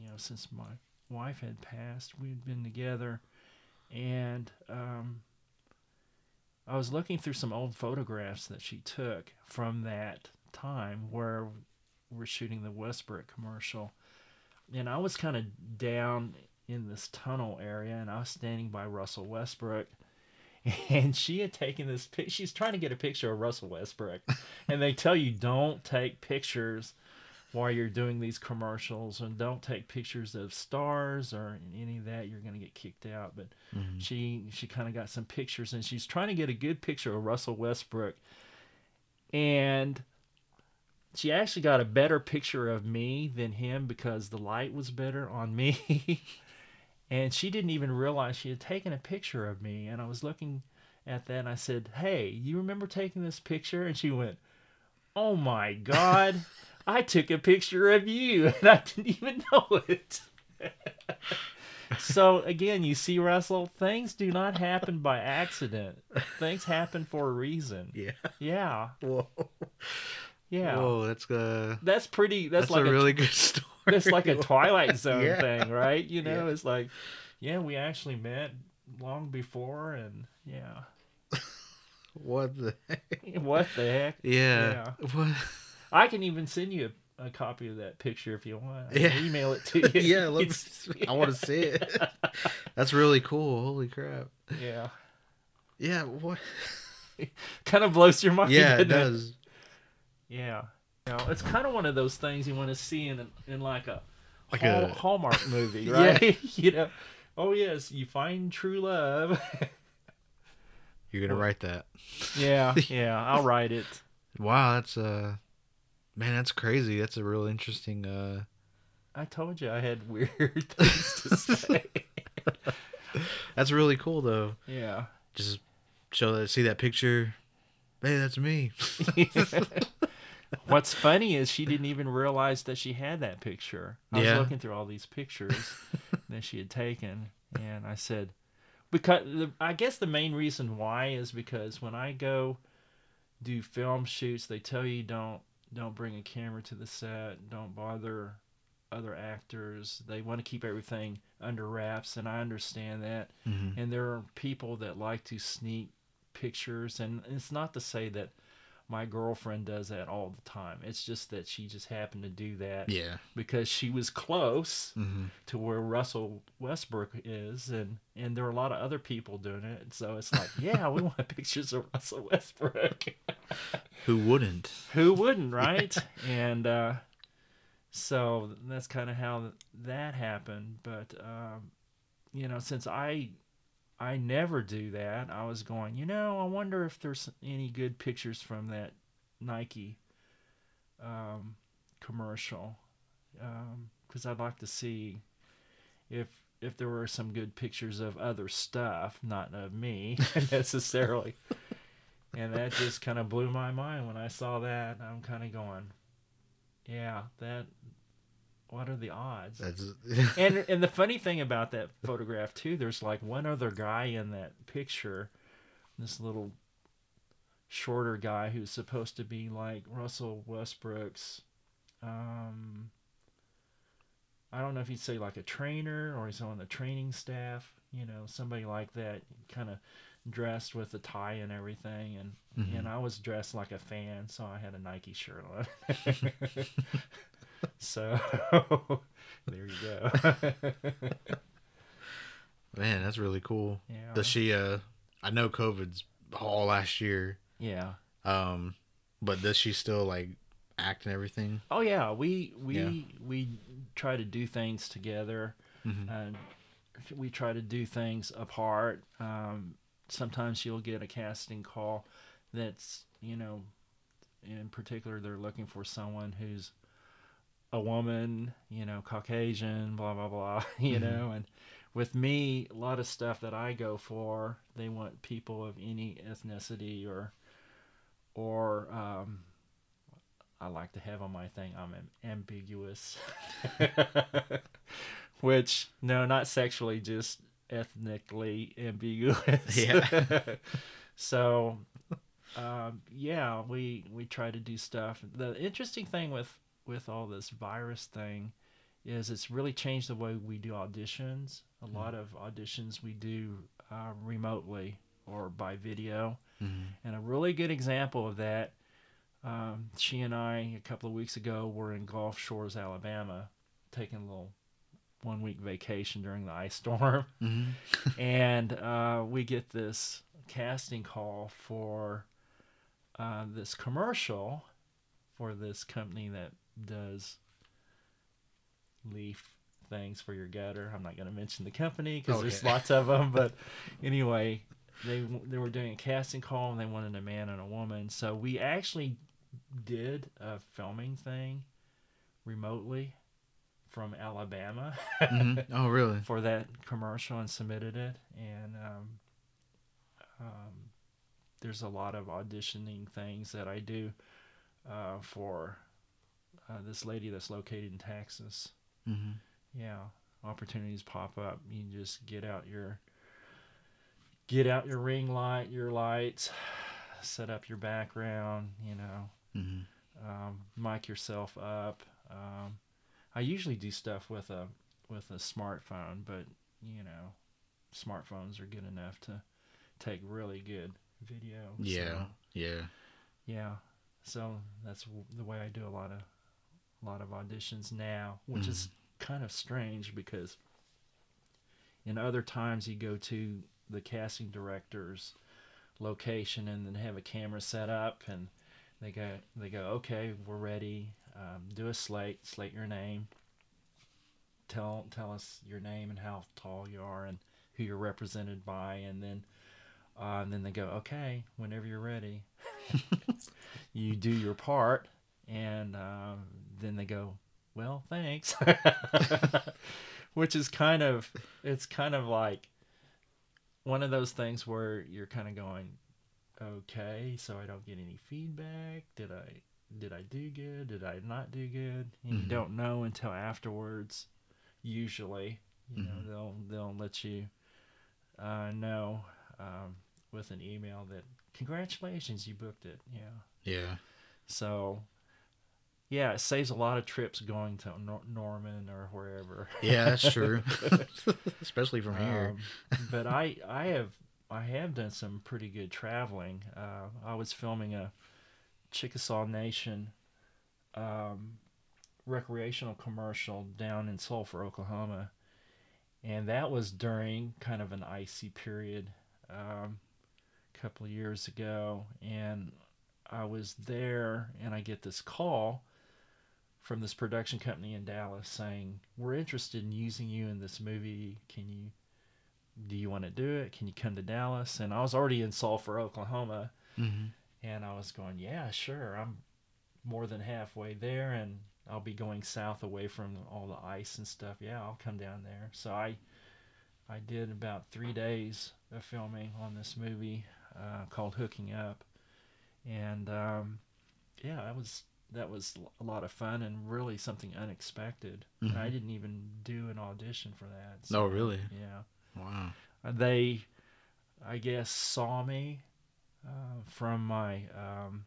you know since my wife had passed we'd been together and um, i was looking through some old photographs that she took from that time where we're shooting the westbrook commercial. And i was kind of down in this tunnel area and i was standing by russell westbrook [laughs] and she had taken this she's trying to get a picture of russell westbrook. And they tell you don't take pictures while you're doing these commercials and don't take pictures of stars or any of that you're going to get kicked out. But Mhm. she she kind of got some pictures and she's trying to get a good picture of Russell Westbrook. And she actually got a better picture of me than him because the light was better on me. [laughs] And she didn't even realize she had taken a picture of me. And I was looking at that and I said hey you remember taking this picture? And she went oh my god [laughs] I took a picture of you [laughs] and I didn't even know it so again, you see, Russell, things do not happen by accident. Things happen for a reason. [laughs] Yeah. Yeah, Whoa. yeah. Whoa, that's uh That's pretty. That's, that's, like a a, really good [laughs] story. That's like a Twilight Zone Yeah. thing, right? You know, Yeah. it's like, yeah, we actually met long before, and yeah, what the heck? what the heck? Yeah. What? I can even send you a, a copy of that picture if you want. I Yeah. email it to [laughs] you. yeah, let me, It's- I want to see it. [laughs] That's really cool. Holy crap. yeah, Yeah, what? kind of blows your mind. Yeah, it does. Yeah. You know, it's kind of one of those things you want to see in in like a Like Hall- a- Hallmark movie, [laughs] Yeah. right? you know. Oh yes, you find true love. You're going to write that. yeah, yeah, I'll write it. Wow, that's uh man, that's crazy. That's a real interesting uh I told you I had [laughs] weird things to say. [laughs] That's really cool though. yeah. Just show that see that picture. Hey, that's me. [laughs] What's funny is she didn't even realize that she had that picture. I Yeah. was looking through all these pictures that she had taken, and I said, because the, I guess the main reason why is because when I go do film shoots, they tell you don't don't bring a camera to the set, don't bother other actors. They want to keep everything under wraps, and I understand that. Mhm. And there are people that like to sneak pictures, and it's not to say that my girlfriend does that all the time. It's just that she just happened to do that Yeah. because she was close hmm to where Russell Westbrook is, and and there are a lot of other people doing it. So it's like, [laughs] yeah, we want pictures of Russell Westbrook. [laughs] Who wouldn't? Who wouldn't, right? And uh, so that's kind of how that happened. But um, you know, since I I never do that, I was going. You know, I wonder if there's any good pictures from that Nike um, commercial because um, I'd like to see if if there were some good pictures of other stuff, not of me [laughs] necessarily. and that just kind of blew my mind when I saw that. I'm kind of going, yeah, that. What are the odds? [laughs] and [laughs] and the funny thing about that photograph too, there's like one other guy in that picture, this little shorter guy who's supposed to be like Russell Westbrook's um I don't know if you'd say like a trainer or he's on the training staff, you know, somebody like that, kind of dressed with a tie and everything, and mm-hmm. and I was dressed like a fan, so I had a Nike shirt on. [laughs] so [laughs] there you go. [laughs] Man, that's really cool. Yeah. Does she? Uh, I know COVID's all last year. Yeah. Um, but does she still like act and everything? Oh yeah, we we yeah. we try to do things together. Mm-hmm. And we try to do things apart. Um, sometimes you'll get a casting call that's you know, in particular they're looking for someone who's a woman, you know, Caucasian, blah blah blah, [laughs] you mm-hmm. know, and with me, a lot of stuff that I go for, they want people of any ethnicity or or um, I like to have on my thing. I'm ambiguous, [laughs] [laughs] which no, not sexually, just ethnically ambiguous. Yeah. so, um, yeah, we we try to do stuff. The interesting thing with with all this virus thing is it's really changed the way we do auditions. A mm-hmm. lot of auditions we do uh, remotely or by video. Mm-hmm. And a really good example of that um, she and I, a couple of weeks ago, were in Gulf Shores, Alabama, taking a little one week vacation during the ice storm. [laughs] Mm-hmm. [laughs] and uh, we get this casting call for uh, this commercial for this company that does leaf things for your gutter. I'm not going to mention the company because okay. there's lots of them, but anyway, they they were doing a casting call and they wanted a man and a woman. So we actually did a filming thing remotely from Alabama. mm-hmm. [laughs] Oh, really? For that commercial and submitted it, and um, um, there's a lot of auditioning things that I do uh, for uh, this lady that's located in Texas. Mm-hmm. Yeah, opportunities pop up. You just get out your get out your ring light, your lights, [sighs] set up your background. You know, Mm-hmm. Um, mic yourself up. Um, I usually do stuff with a with a smartphone, but you know, smartphones are good enough to take really good video. Yeah, so, yeah, yeah. So that's the way I do a lot of a lot of auditions now, which mm. is kind of strange because in other times you go to the casting director's location and then have a camera set up and they go, they go, okay, we're ready. Um, do a slate, slate your name. Tell tell us your name and how tall you are and who you're represented by, and then uh, and then they go, okay, whenever you're ready, [laughs] you do your part, and um, then they go, well, thanks, [laughs] which is kind of it's kind of like one of those things where you're kind of going, okay, so I don't get any feedback. Did I did I do good? Did I not do good? And mm-hmm. you don't know until afterwards. Usually, you mm-hmm. know they'll they'll let you uh, know um, with an email that congratulations you booked it. Yeah. Yeah. So. Yeah, it saves a lot of trips going to Nor- Norman or wherever. Yeah, that's true. [laughs] [laughs] Especially from here. Um, but I I have I have done some pretty good traveling. Uh, I was filming a Chickasaw Nation um, recreational commercial down in Sulphur, Oklahoma, and that was during kind of an icy period um, a couple of years ago. And I was there, and I get this call from this production company in Dallas saying, "We're interested in using you in this movie. Can you do you want to do it? Can you come to Dallas?" And I was already in Sulphur, Oklahoma, Mm-hmm. and I was going, "Yeah, sure. I'm more than halfway there and I'll be going south away from all the ice and stuff. Yeah, I'll come down there." So I I did about 3 days of filming on this movie uh, called Hooking Up. And um, yeah, that was that was a lot of fun and really something unexpected. And I didn't even do an audition for that. No, really? Yeah. Wow. Uh, They, I guess, saw me uh, from my um,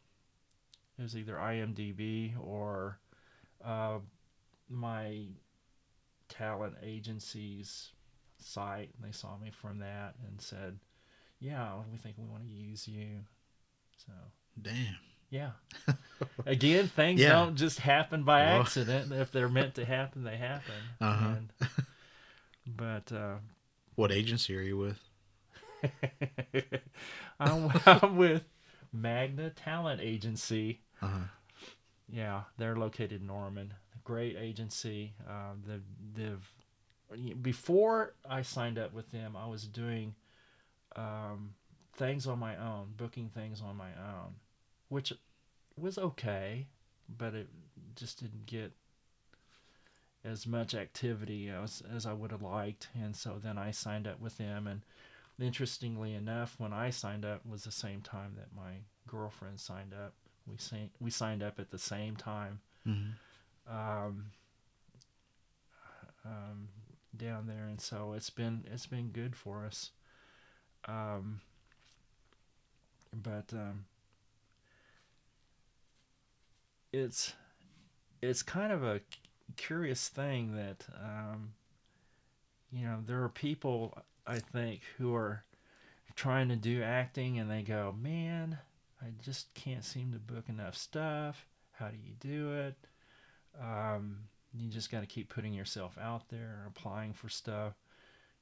it was either IMDb or uh, my talent agency's site, and they saw me from that and said, "Yeah, we think we want to use you." So Damn. Yeah. [laughs] Again, things Yeah. don't just happen by Well- accident. if they're meant to happen, they happen. Uh-huh. And- [laughs] but uh, What agency are you with? [laughs] I'm, I'm with Magna Talent Agency. Uh-huh. Yeah, they're located in Norman. Great agency. Um, they've, they've before I signed up with them, I was doing um, things on my own, booking things on my own, which was okay, but it just didn't get as much activity as as I would have liked. And so then I signed up with them, and interestingly enough, when I signed up was the same time that my girlfriend signed up. We signed we signed up at the same time Mm-hmm. um, um, down there, and so it's been it's been good for us. Um, but um, it's it's kind of a curious thing that um, you know there are people I think who are trying to do acting and they go, man, I just can't seem to book enough stuff. How do you do it? Um, you just got to keep putting yourself out there, applying for stuff,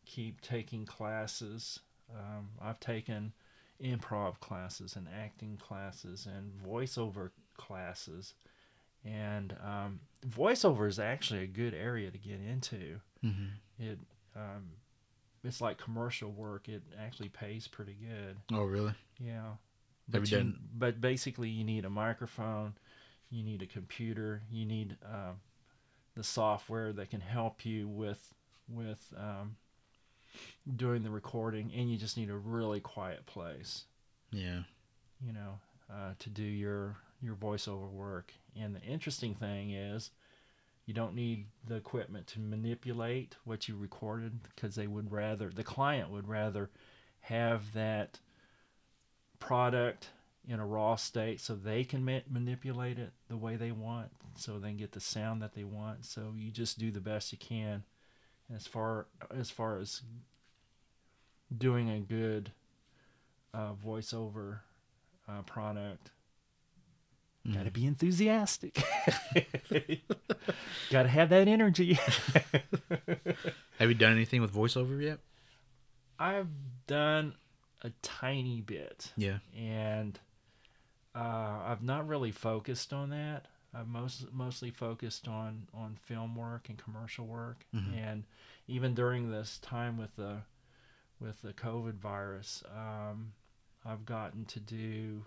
keep taking classes. Um, I've taken improv classes and acting classes and voiceover classes. And um, voiceover is actually a good area to get into. Mm-hmm. It um, it's like commercial work. It actually pays pretty good. Oh, really? Yeah. But, you- done- but basically, you need a microphone, you need a computer, you need uh, the software that can help you with with um, doing the recording, and you just need a really quiet place, Yeah. you know, uh, to do your your voiceover work. And the interesting thing is, you don't need the equipment to manipulate what you recorded because they would rather the client would rather have that product in a raw state so they can ma- manipulate it the way they want so they can get the sound that they want so you just do the best you can as far as far as doing a good uh, voiceover uh, product Mhm. Got to be enthusiastic. [laughs] Got to have that energy. [laughs] Have you done anything with voiceover yet? I've done a tiny bit, Yeah. and uh, I've not really focused on that. I've most, mostly focused on, on film work and commercial work, Mhm. and even during this time with the with the COVID virus, um, I've gotten to do.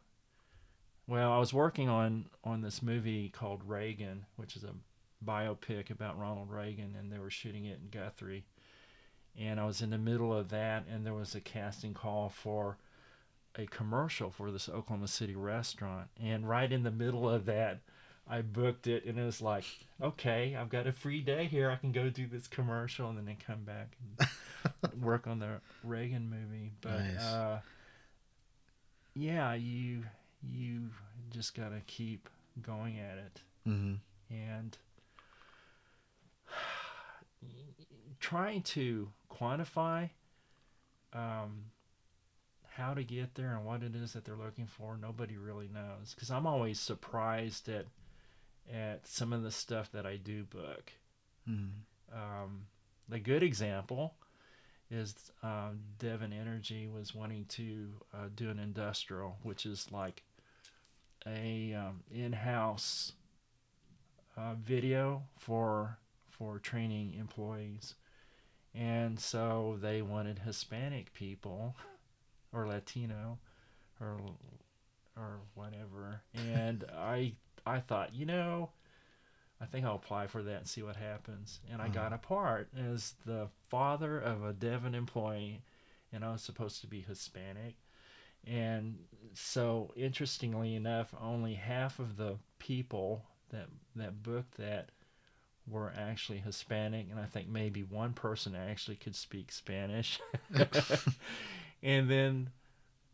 Well, I was working on on this movie called Reagan, which is a biopic about Ronald Reagan, and they were shooting it in Guthrie. And I was in the middle of that, and there was a casting call for a commercial for this Oklahoma City restaurant. And right in the middle of that, I booked it, and it was like, okay, I've got a free day here. I can go do this commercial, and then I come back and [laughs] work on the Reagan movie. But Nice. uh, yeah, you you just gotta keep going at it Mm-hmm. and trying to quantify um, how to get there and what it is that they're looking for nobody really knows because i'm always surprised at at some of the stuff that i do book Mm-hmm. um, the good example is um, Devon Energy was wanting to uh, do an industrial, which is like a um, in-house uh, video for for training employees, and so they wanted Hispanic people [laughs] or Latino or or whatever, and [laughs] I I thought you know. I think I'll apply for that and see what happens. And I got a part as the father of a Devon employee, and I was supposed to be Hispanic. And so, interestingly enough, only half of the people that that booked that were actually Hispanic, and I think maybe one person actually could speak Spanish. [laughs] [laughs] and then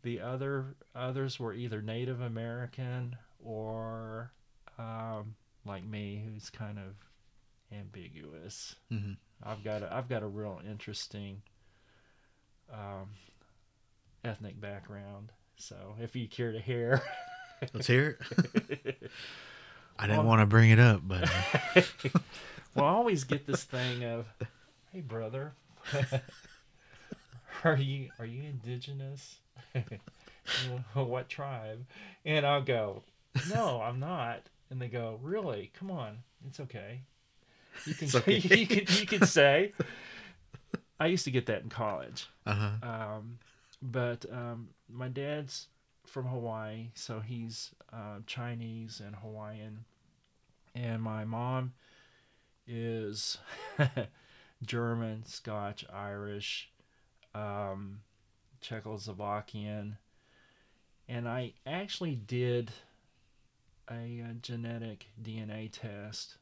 the other others were either Native American or um, like me, who's kind of ambiguous. hmm I've got a, I've got a real interesting um, ethnic background. So if you care to hear, Let's hear it. [laughs] I didn't Well- want to bring it up, but uh, [laughs] well, I always get this thing of, "Hey, brother, [laughs] are you are you indigenous? What tribe?" And I'll go, "No, I'm not." And they go, "Really? Come on, it's okay. You can okay. you can you can say." I used to get that in college. uh huh. Um, but um, my dad's from Hawaii, so he's uh, Chinese and Hawaiian, and my mom is [laughs] German, Scotch, Irish, um, Czechoslovakian, and I actually did a, uh genetic DNA test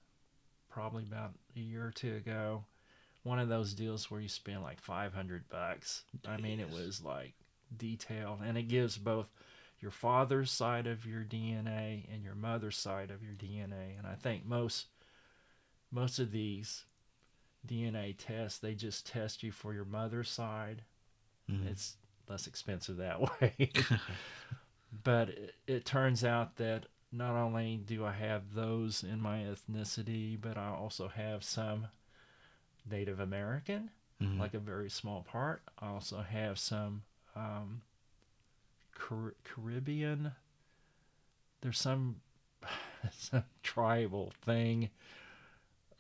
probably about a year or two ago. One of those deals where you spend like 500 bucks. I mean, it was like detailed, and it gives both your father's side of your DNA and your mother's side of your DNA. And I think most most of these DNA tests they just test you for your mother's side. Mhm. It's less expensive that [laughs] way. but it, it turns out that not only do I have those in my ethnicity, but I also have some Native American, Mhm. like a very small part. I also have some um, Car- Caribbean. There's some [laughs] some tribal thing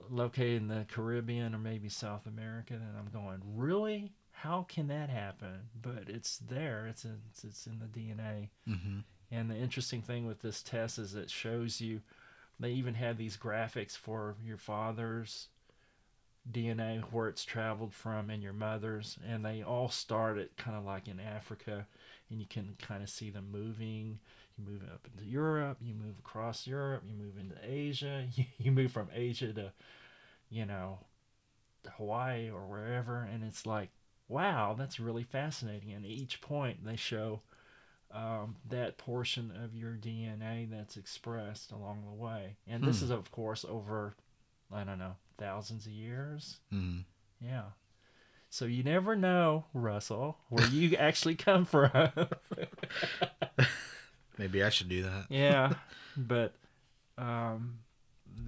located in the Caribbean or maybe South America, and I'm going, really? How can that happen? But it's there. It's in, it's, it's in the DNA. Mhm. And the interesting thing with this test is it shows you, they even have these graphics for your father's DNA, where it's traveled from, and your mother's. And they all start at kind of like in Africa, and you can kind of see them moving. You move up into Europe, you move across Europe, you move into Asia, [laughs] you, you move from Asia to, you know, Hawaii or wherever. And it's like, wow, that's really fascinating. And each point they show um, that portion of your DNA that's expressed along the way. And this Hmm. is, of course, over, I don't know, thousands of years. Mhm. Yeah. So you never know, Russell, where you [laughs] actually come from. [laughs] Maybe I should do that. yeah. [laughs] But um,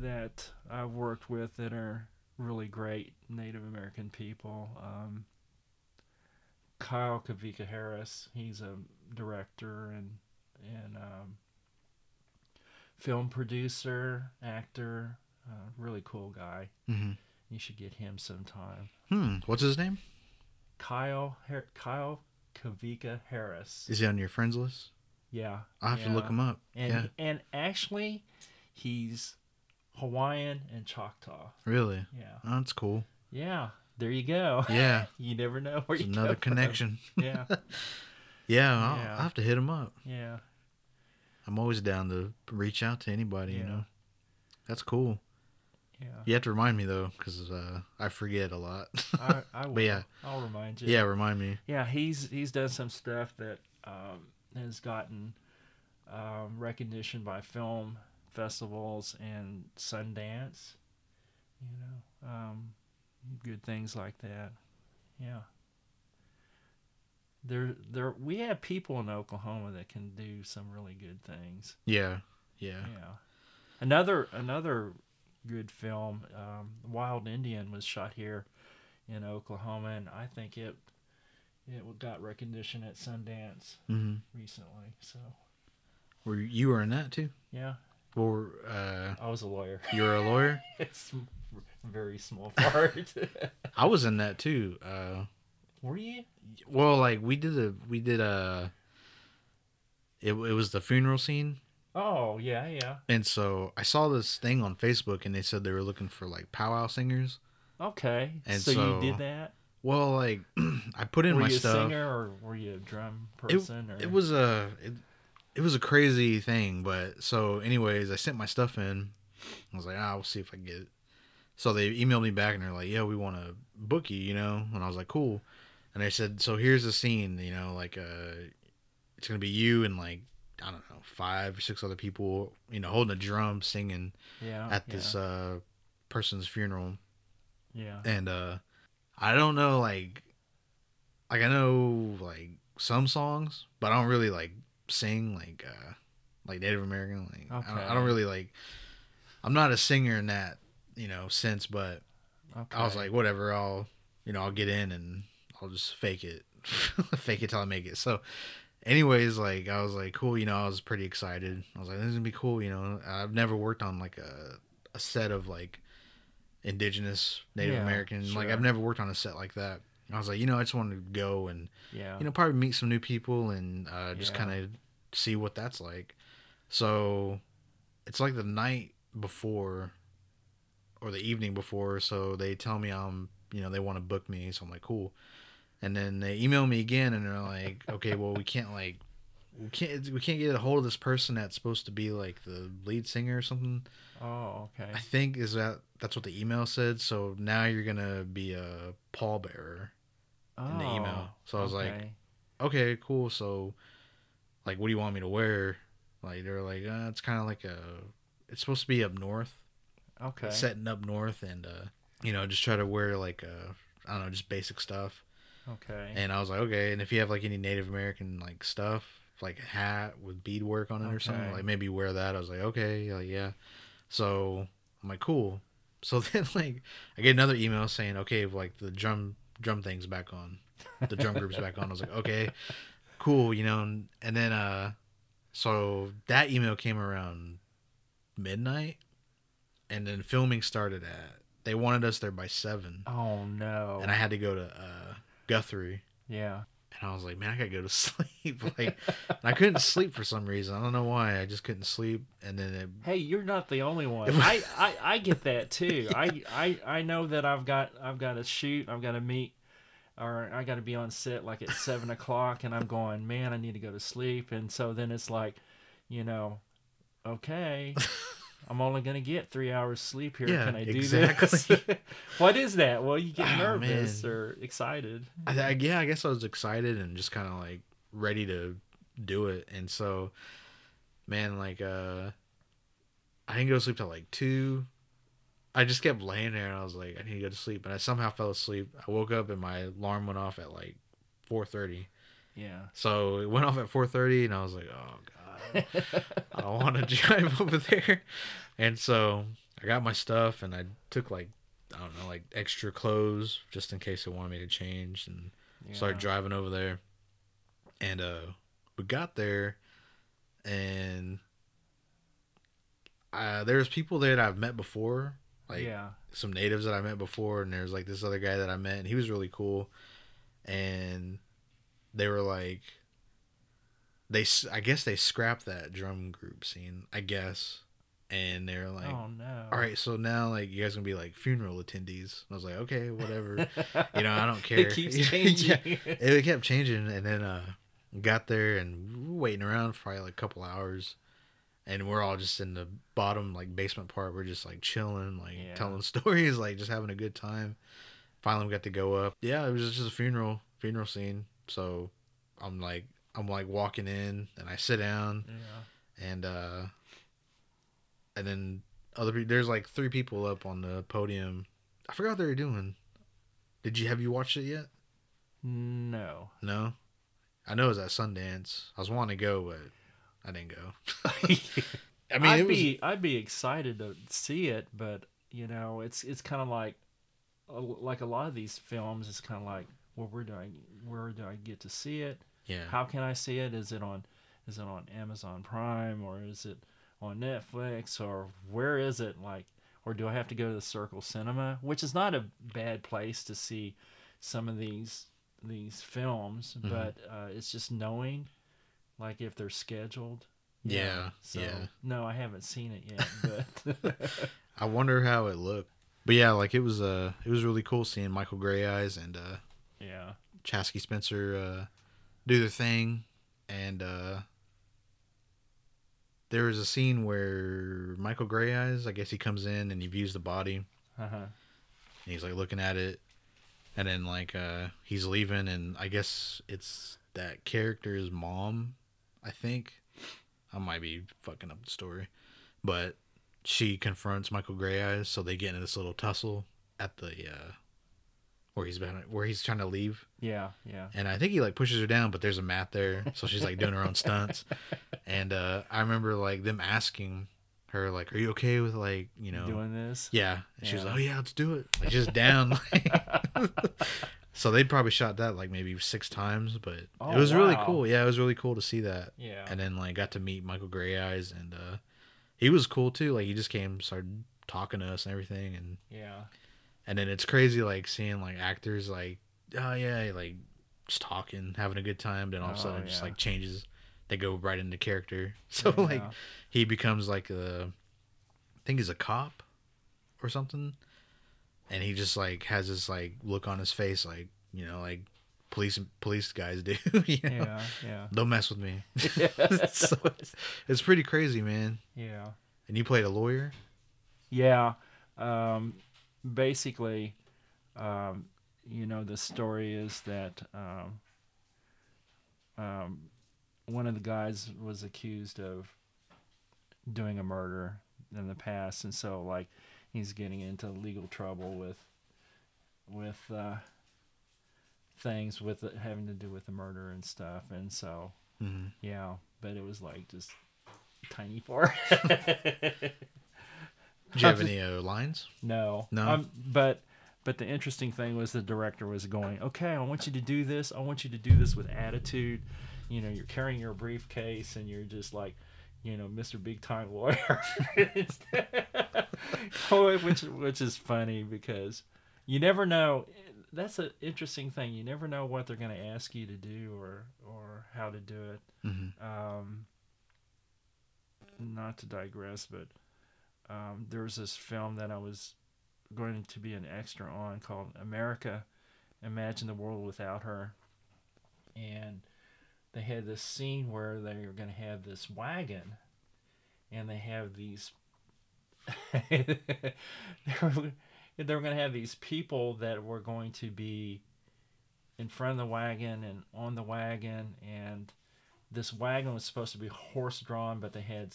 that I've worked with that are really great Native American people. Um, Kyle Kavika Harris, he's a director and and um, film producer, actor, uh, really cool guy. hmm You should get him sometime. Hmm. What's his name? Kyle Har- Kyle Kavika Harris. Is he on your friends list? Yeah, I'll have to look him up. and yeah. and actually, he's Hawaiian and Choctaw. Really? Yeah, Oh, that's cool. yeah. There you go. [laughs] Yeah. you never know where It's you another connection. [laughs] Yeah, [laughs] Yeah, I'll, Yeah. I'll have to hit him up. yeah, I'm always down to reach out to anybody, you know. That's cool. Yeah. You have to remind me though, because uh, I forget a lot. I, I [laughs] will. But yeah. I'll remind you. yeah, remind me. yeah. He's he's done some stuff that um, has gotten um, recognition by film festivals and Sundance. You know, um, good things like that. Yeah. There, there. We have people in Oklahoma that can do some really good things. Yeah, yeah. Yeah. Another another good film, um, Wild Indian, was shot here in Oklahoma, and I think it it got recognition at Sundance hmm recently. So Were you were in that too? yeah, Well, uh, I was a lawyer. you're a lawyer. [laughs] it's a very small part. [laughs] I was in that too. Uh, Were you? well, like we did a we did a. It, it was the funeral scene, Oh yeah, yeah. and so I saw this thing on Facebook, and they said they were looking for like powwow singers. Okay. And so, so- you did that? Well, like [clears throat] I put in were my you stuff. a singer or were you a drum person? or... It was a it, it was a crazy thing, but so anyways, I sent my stuff in. I was like, ah, we'll see if I get it. So they emailed me back and they're like, yeah, we want to book you, you know. And I was like, cool. And they said, so here's the scene, you know, like uh, it's gonna be you and like I don't know five or six other people, you know, holding a drum, singing yeah at yeah, this uh person's funeral Yeah. and uh i don't know like like i know like some songs but i don't really like sing like uh like native american like I, don't, I don't really like i'm not a singer in that you know sense but Okay. i was like whatever i'll you know i'll get in and i'll just fake it [laughs] fake it till i make it so anyways like i was like cool you know i was pretty excited. I was like this is gonna be cool you know. I've never worked on like a, a set of like indigenous native Yeah, american like i've never worked on a set like that. I was like you know i just wanted to go and yeah. you know probably meet some new people and uh, just Yeah. kind of see what that's like. So it's like the night before or the evening before so they tell me i'm you know they want to book me so i'm like cool and then they email me again and they're like okay well we can't like we can't we can't get a hold of this person that's supposed to be like the lead singer or something oh, okay. i think is that that's what the email said so now you're gonna be a pallbearer oh, in the email. Oh, So I was like, okay. okay, cool. So, like, what do you want me to wear? Like, they're like, uh, it's kind of like a, it's supposed to be up north, okay. Setting up north, and uh, you know, just try to wear like uh, I don't know, just basic stuff. Okay. And I was like, okay. And if you have like any Native American like stuff, like a hat with beadwork on it or something, like maybe wear that. I was like, okay, like yeah. So I'm like, cool. [laughs] So then like I get another email saying, okay, like the drum drum thing's back on, the drum group's back on. I was like, okay, cool, you know. And, and then uh, so that email came around midnight, and then filming started at. They wanted us there by seven, oh no. and I had to go to uh, Guthrie. yeah. And I was like, man, I gotta go to [laughs] sleep. Like, and I couldn't sleep for some reason. I don't know why. I just couldn't sleep. And then it, Hey, you're not the only [laughs] one. I, I, I get that too. [laughs] I, I I know that I've got I've got to shoot. I've got to meet, or I got to be on set like at seven o'clock, and I'm going, man, I need to go to sleep. And so then it's like, you know, okay, I'm only gonna get three hours sleep here. Yeah, Can I do exactly. this? [laughs] what is that? Well, you get Oh, nervous man. or excited. I, I, yeah, I guess I was excited and just kind of like ready to do it. And so, man, like, uh, I didn't go to sleep till like two. I just kept laying there and I was like, I need to go to sleep. And I somehow fell asleep. I woke up and my alarm went off at like 4.30. Yeah. So it went off at 4.30 and I was like, oh, God. I don't want to [laughs] drive over there. And so I got my stuff and I took like I don't know like extra clothes just in case they wanted me to change and started driving over there. And uh we got there and uh there's people there that I've met before like yeah. some natives that I met before, and there's like this other guy that I met, and he was really cool. And they were like, they, s- I guess they scrapped that drum group scene, I guess. And they're like, oh no. all right, so now like you guys gonna be like funeral attendees. And I was like, okay, whatever. [laughs] You know, I don't care. It keeps [laughs] Yeah. changing. [laughs] it kept changing, and then uh, got there and waiting around for probably like a couple hours, and we're all just in the bottom like basement part. We're just like chilling, like Yeah. telling stories, like just having a good time. Finally, we got to go up. Yeah, it was just a funeral, funeral scene. So I'm like, I'm like walking in, and I sit down, yeah. and uh, and then other people. There's like three people up on the podium. I forgot what they were doing. Did you have you watched it yet? No. No, I know it was at Sundance. I was wanting to go, but I didn't go. [laughs] [laughs] I mean, I'd it was, be I'd be excited to see it, but you know, it's it's kind of like like a lot of these films. It's kind of like, well, where do I where do I get to see it? Yeah, How can I see it? Is it on is it on Amazon Prime or is it on Netflix or where is it? Like, or do I have to go to the Circle Cinema, which is not a bad place to see some of these these films, Mhm. but uh, it's just knowing, like, if they're scheduled. Yeah, So yeah. no, I haven't seen it yet, but [laughs] [laughs] I wonder how it looked. But yeah, like it was uh it was really cool seeing Michael Greyeyes and uh yeah, Chaske Spencer uh do their thing and uh there was a scene where Michael Greyeyes, I guess he comes in and he views the body uh-huh. and he's like looking at it and then like uh he's leaving and I guess it's that character's mom, I think. I might be fucking up the story. But she confronts Michael Greyeyes, so they get into this little tussle at the uh where he's been where he's trying to leave. yeah, yeah. And I think he like pushes her down, but there's a mat there, so she's like doing her own stunts. [laughs] And uh I remember like them asking her like, "Are you okay with like you know?" Doing this. Yeah, and she was like, "Oh yeah, let's do it." Like just down. [laughs] [laughs] so they'd probably shot that like maybe six times, but Oh, it was really cool. Yeah, it was really cool to see that. Yeah. And then like got to meet Michael Greyeyes, and uh he was cool too. Like he just came, started talking to us and everything, and yeah. And then it's crazy like seeing like actors like oh yeah like just talking having a good time then all of a Oh, sudden it just like changes they go right into character [laughs] so Yeah. like he becomes like a i think he's a cop or something and he just like has this like look on his face like you know like police police guys do [laughs] you know? Yeah, yeah. don't mess with me [laughs] Yeah. so it's, it's pretty crazy man yeah. and you played a lawyer Yeah. Um, basically, um, you know, the story is that um, um, one of the guys was accused of doing a murder in the past, and so like he's getting into legal trouble with with uh, things with it having to do with the murder and stuff, and so hmm yeah, but it was like just tiny part. [laughs] did you have any uh, lines No. No? Um, but but the interesting thing was the director was going, okay, I want you to do this. I want you to do this with attitude. You know, you're carrying your briefcase and you're just like, you know, Mr. Big Time Lawyer, [laughs] Oh, which which is funny because you never know. That's an interesting thing. You never know what they're going to ask you to do or or how to do it hmm um, not to digress, but um, there was this film that I was going to be an extra on called America Imagine the World Without Her. And they had this scene where they were going to have this wagon and they have these. [laughs] they were, they were going to have these people that were going to be in front of the wagon and on the wagon and this wagon was supposed to be horse drawn, but they had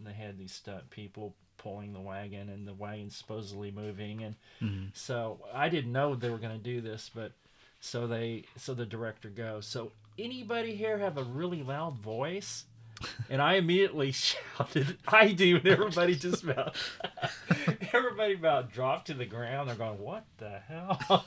they had these stunt people pulling the wagon, and the wagon's supposedly moving. And hmm so I didn't know they were going to do this, but so they so the director goes, so anybody here have a really loud voice? [laughs] And I immediately shouted, "I do!" And everybody just about [laughs] everybody about dropped to the ground. They're going, "What the hell?"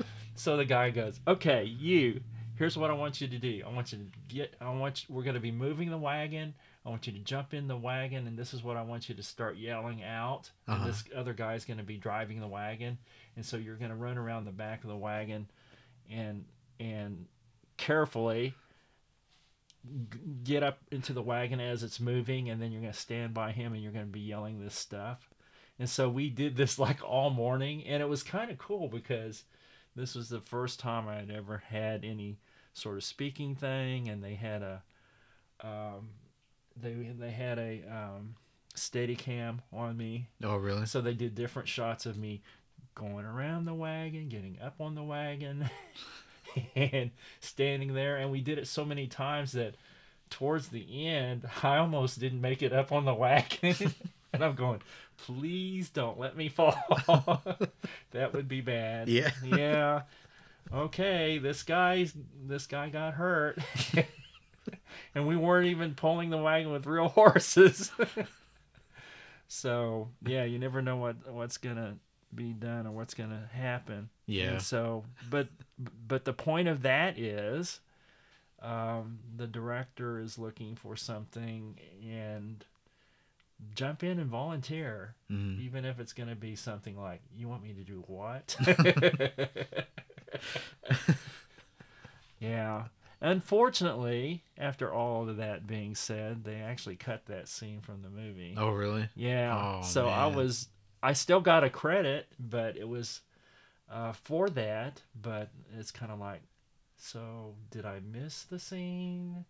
[laughs] so the guy goes, "Okay, you." Here's what I want you to do. I want you to get. I want. You, we're going to be moving the wagon. I want you to jump in the wagon, and this is what I want you to start yelling out. And Uh-huh. this other guy's going to be driving the wagon, and so you're going to run around the back of the wagon, and and carefully g- get up into the wagon as it's moving, and then you're going to stand by him, and you're going to be yelling this stuff. And so we did this like all morning, and it was kind of cool because this was the first time I had ever had any sort of speaking thing, and they had a um, they they had a um, steady cam on me, oh really so they did different shots of me going around the wagon, getting up on the wagon, [laughs] and standing there. And we did it so many times that towards the end, I almost didn't make it up on the wagon. [laughs] and I'm going, please don't let me fall. [laughs] that would be bad. Yeah. yeah. Okay, this guy's this guy got hurt. [laughs] and we weren't even pulling the wagon with real [laughs] horses. [laughs] so yeah, you never know what what's gonna be done or what's gonna happen. yeah And so, but but the point of that is, um, the director is looking for something, and jump in and volunteer, Mhm. even if it's going to be something like, "You want me to do what?" yeah. Unfortunately, after all of that being said, they actually cut that scene from the movie. Oh, really? Yeah. Oh, so I was, I still got a credit, but it was uh, for that. But it's kind of like, so did I miss the scene?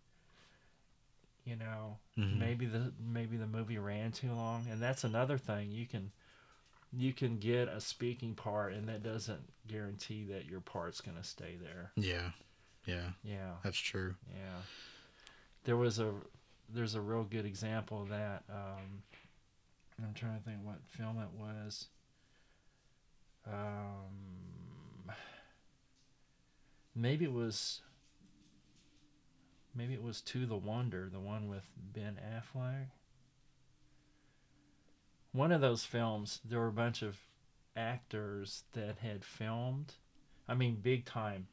You know, Mhm. maybe the maybe the movie ran too long, and that's another thing. You can you can get a speaking part, and that doesn't guarantee that your part's gonna stay there. Yeah. Yeah. Yeah. That's true. Yeah. There was a there's a real good example of that. Um, I'm trying to think what film it was. Um, maybe it was maybe it was To the Wonder, the one with Ben Affleck. One of those films, there were a bunch of actors that had filmed. I mean, big time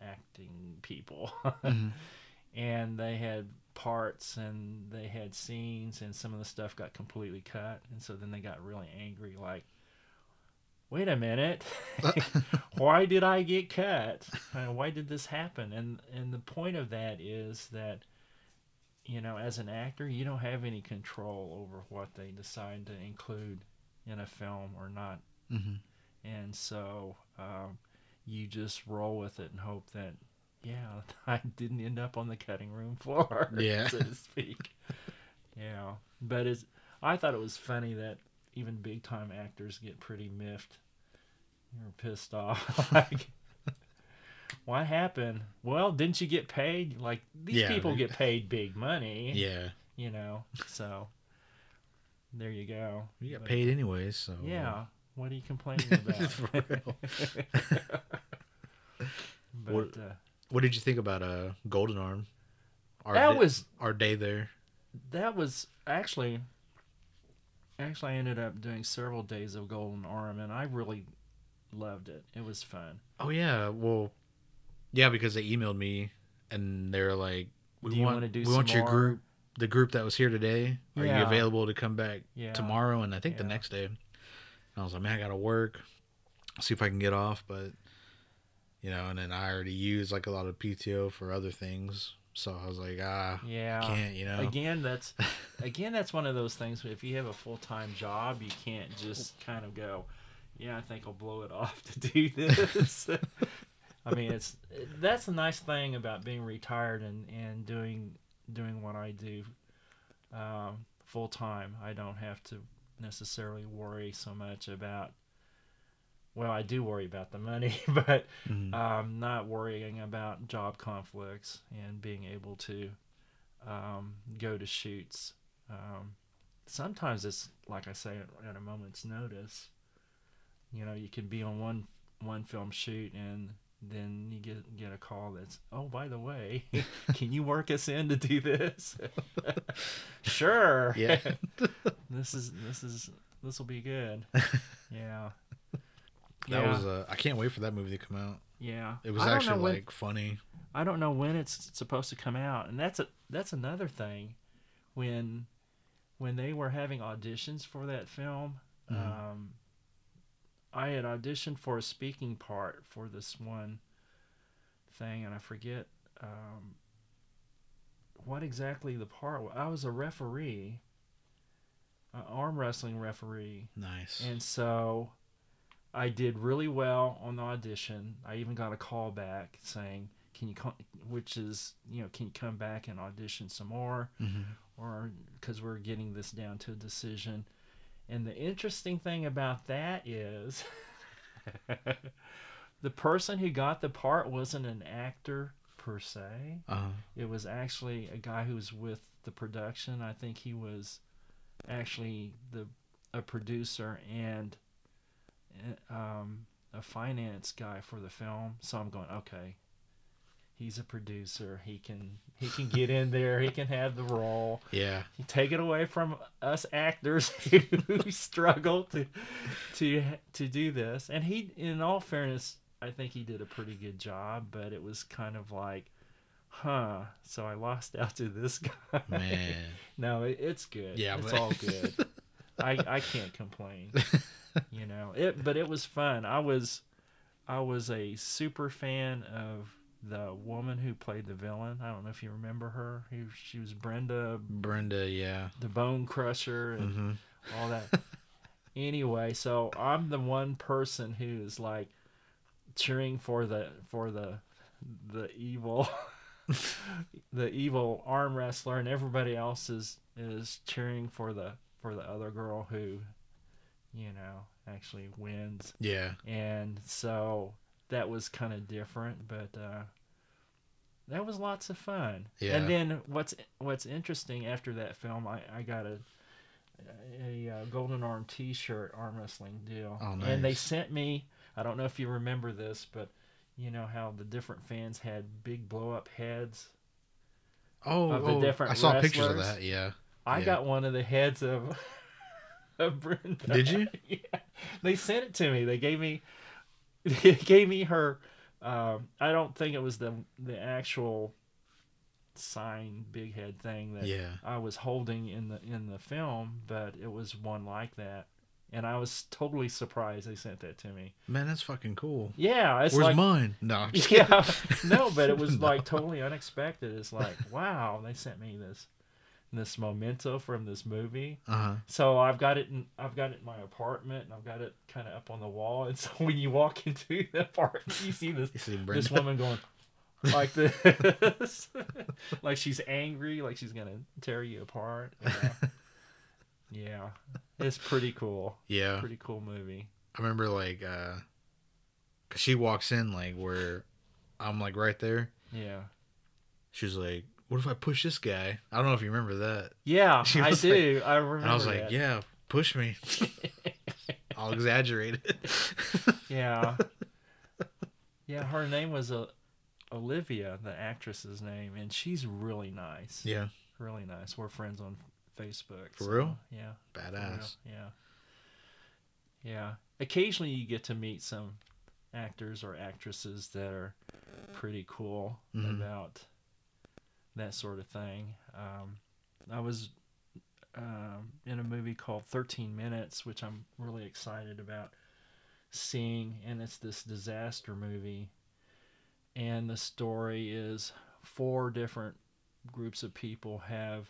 acting people. [laughs] Mhm. and they had parts and they had scenes and some of the stuff got completely cut and so then they got really angry like wait a minute [laughs] why did i get cut Uh, why did this happen and and the point of that is that you know as an actor you don't have any control over what they decide to include in a film or not Mhm. and so um, you just roll with it and hope that yeah [laughs] i didn't end up on the cutting room floor [laughs] Yeah. so to speak yeah but it's i thought it was funny that even big time actors get pretty miffed you're pissed off [laughs] like what happened well didn't you get paid like these Yeah, people they- get paid big money Yeah. you know so there you go You got But- paid anyways, so yeah. What are you complaining [laughs] about? [laughs] [laughs] But What- uh, What did you think about uh Golden Arm? Our that da- was our day there. that was actually actually I ended up doing several days of Golden Arm and I really loved it. It was fun. Oh yeah, well, yeah, because they emailed me and they're like, "We Do you want do we want your more?" group, the group that was here today. Are you available to come back Yeah. tomorrow?" And I think the next day. And I was like, "Man, I gotta work. See if I can get off." But you know, and then I already used like a lot of PTO for other things, so I was like, "Ah, Yeah. can't," you know. Again, that's [laughs] again that's one of those things. If you have a full time job, you can't just kind of go, "Yeah, I think I'll blow it [laughs] off to do this." I mean, it's that's the nice thing about being retired and and doing doing what I do um, full time. I don't have to necessarily worry so much about. Well, I do worry about the money, [laughs] but Mhm. um, not worrying about job conflicts and being able to um, go to shoots. Um, sometimes it's like I say at a moment's notice. You know, you can be on one one film shoot and then you get get a call that's oh by the way, [laughs] can you work us in to do this? [laughs] sure. Yeah. [laughs] this is this is this will be good. Yeah. That yeah. was uh, I can't wait for that movie to come out. yeah. It was I don't know actually when- like funny. I don't know when it's supposed to come out, and that's a that's another thing. When when they were having auditions for that film, Mhm. um, I had auditioned for a speaking part for this one thing, and I forget um, what exactly the part. was. I was a referee, an arm wrestling referee, Nice. and so I did really well on the audition. I even got a call back saying, "Can you come?" Which is, you know, can you come back and audition some more, Mhm. or because we're getting this down to a decision. And the interesting thing about that is, [laughs] the person who got the part wasn't an actor per se. Uh-huh. It was actually a guy who was with the production. I think he was actually the a producer and uh, um, a finance guy for the film. So I'm going, okay, he's a producer. He can he can get in there. He can have the role. Yeah. You take it away from us actors [laughs] who struggle to to to do this. And he, in all fairness, I think he did a pretty good job. But it was kind of like, huh? So I lost out to this [laughs] guy. Man. no, it, it's good. Yeah, it's but- all good. [laughs] I I can't complain. You know it, but it was fun. I was I was a super fan of the woman who played the villain. I don't know if you remember her. He, she was Brenda, Brenda, yeah. the Bone Crusher, and hmm all that. [laughs] anyway, so I'm the one person who is like cheering for the for the the evil [laughs] the evil arm wrestler and everybody else is is cheering for the for the other girl who you know actually wins Yeah. and so that was kind of different but uh that was lots of fun Yeah. and then what's what's interesting after that film i i got a a, uh golden arm t-shirt arm wrestling deal Oh, nice. and they sent me i don't know if you remember this but you know how the different fans had big blow up heads Oh, Of the oh, different I saw pictures of that. Yeah. I Yeah. got one of the heads of [laughs] of Brenda. Did you? [laughs] yeah. They sent it to me. They gave me [laughs] they gave me her um, I don't think it was the the actual sign big head thing that Yeah. I was holding in the in the film, but it was one like that. And I was totally surprised they sent that to me. Man, that's fucking cool. Yeah, it's Where's like mine? No. [laughs] Yeah, no, but it [laughs] was No. like totally unexpected. It's like, wow, they sent me this this memento from this movie. Uh-huh. So I've got it in I've got it in my apartment and I've got it kind of up on the wall. And [laughs] so when you walk into the apartment, you see this [laughs] You see this woman going like [laughs] this, like she's angry, like she's gonna tear you apart. Yeah, yeah. it's pretty cool. yeah. Pretty cool movie. I remember like uh cuz she walks in like where I'm like right there. Yeah, she's like, "What if I push this guy?" I don't know if you remember that. yeah. [laughs] I do. I remember. And I was like, that. "Yeah, push me." [laughs] I'll exaggerate it. Yeah. [laughs] Yeah, her name was uh, Olivia, the actress's name, and she's really nice. yeah, Really nice. We're friends on Facebook. For real? Yeah. for real, badass. Yeah. Yeah. Occasionally you get to meet some actors or actresses that are pretty cool Mhm. about that sort of thing. Um, I was um, in a movie called 13 Minutes, which I'm really excited about seeing, and it's this disaster movie. And the story is four different groups of people have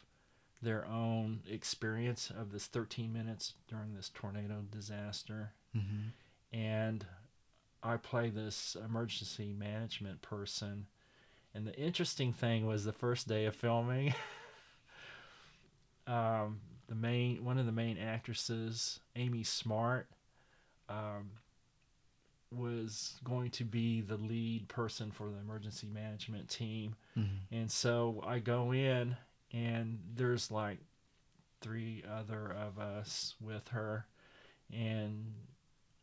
their own experience of this 13 minutes during this tornado disaster. hmm And I play this emergency management person. And the interesting thing was the first day of filming. [laughs] um, the main one of the main actresses, Amy Smart, um, was going to be the lead person for the emergency management team. hmm And so I go in, and there's like three other of us with her, and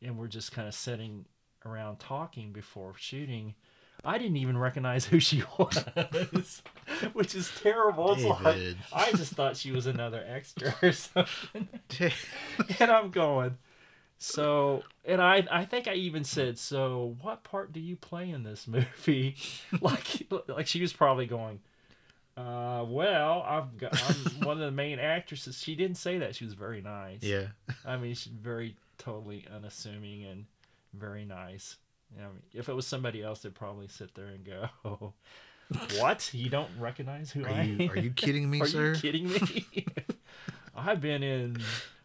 and we're just kind of sitting around talking before shooting. I didn't even recognize who she was, [laughs] which is terrible. It's like, I just thought she was another extra or [laughs] something. [laughs] and I'm going. So, and I, I think I even said, so what part do you play in this movie? like, like she was probably going, uh, well, I've got, I'm one of the main actresses. She didn't say that. She was very nice. yeah, I mean, she's very totally unassuming and very nice. You know, if it was somebody else, they'd probably sit there and go, [laughs] "What? You don't recognize who are I you am? are you kidding me, [laughs] Are sir? you kidding me? [laughs] I've been in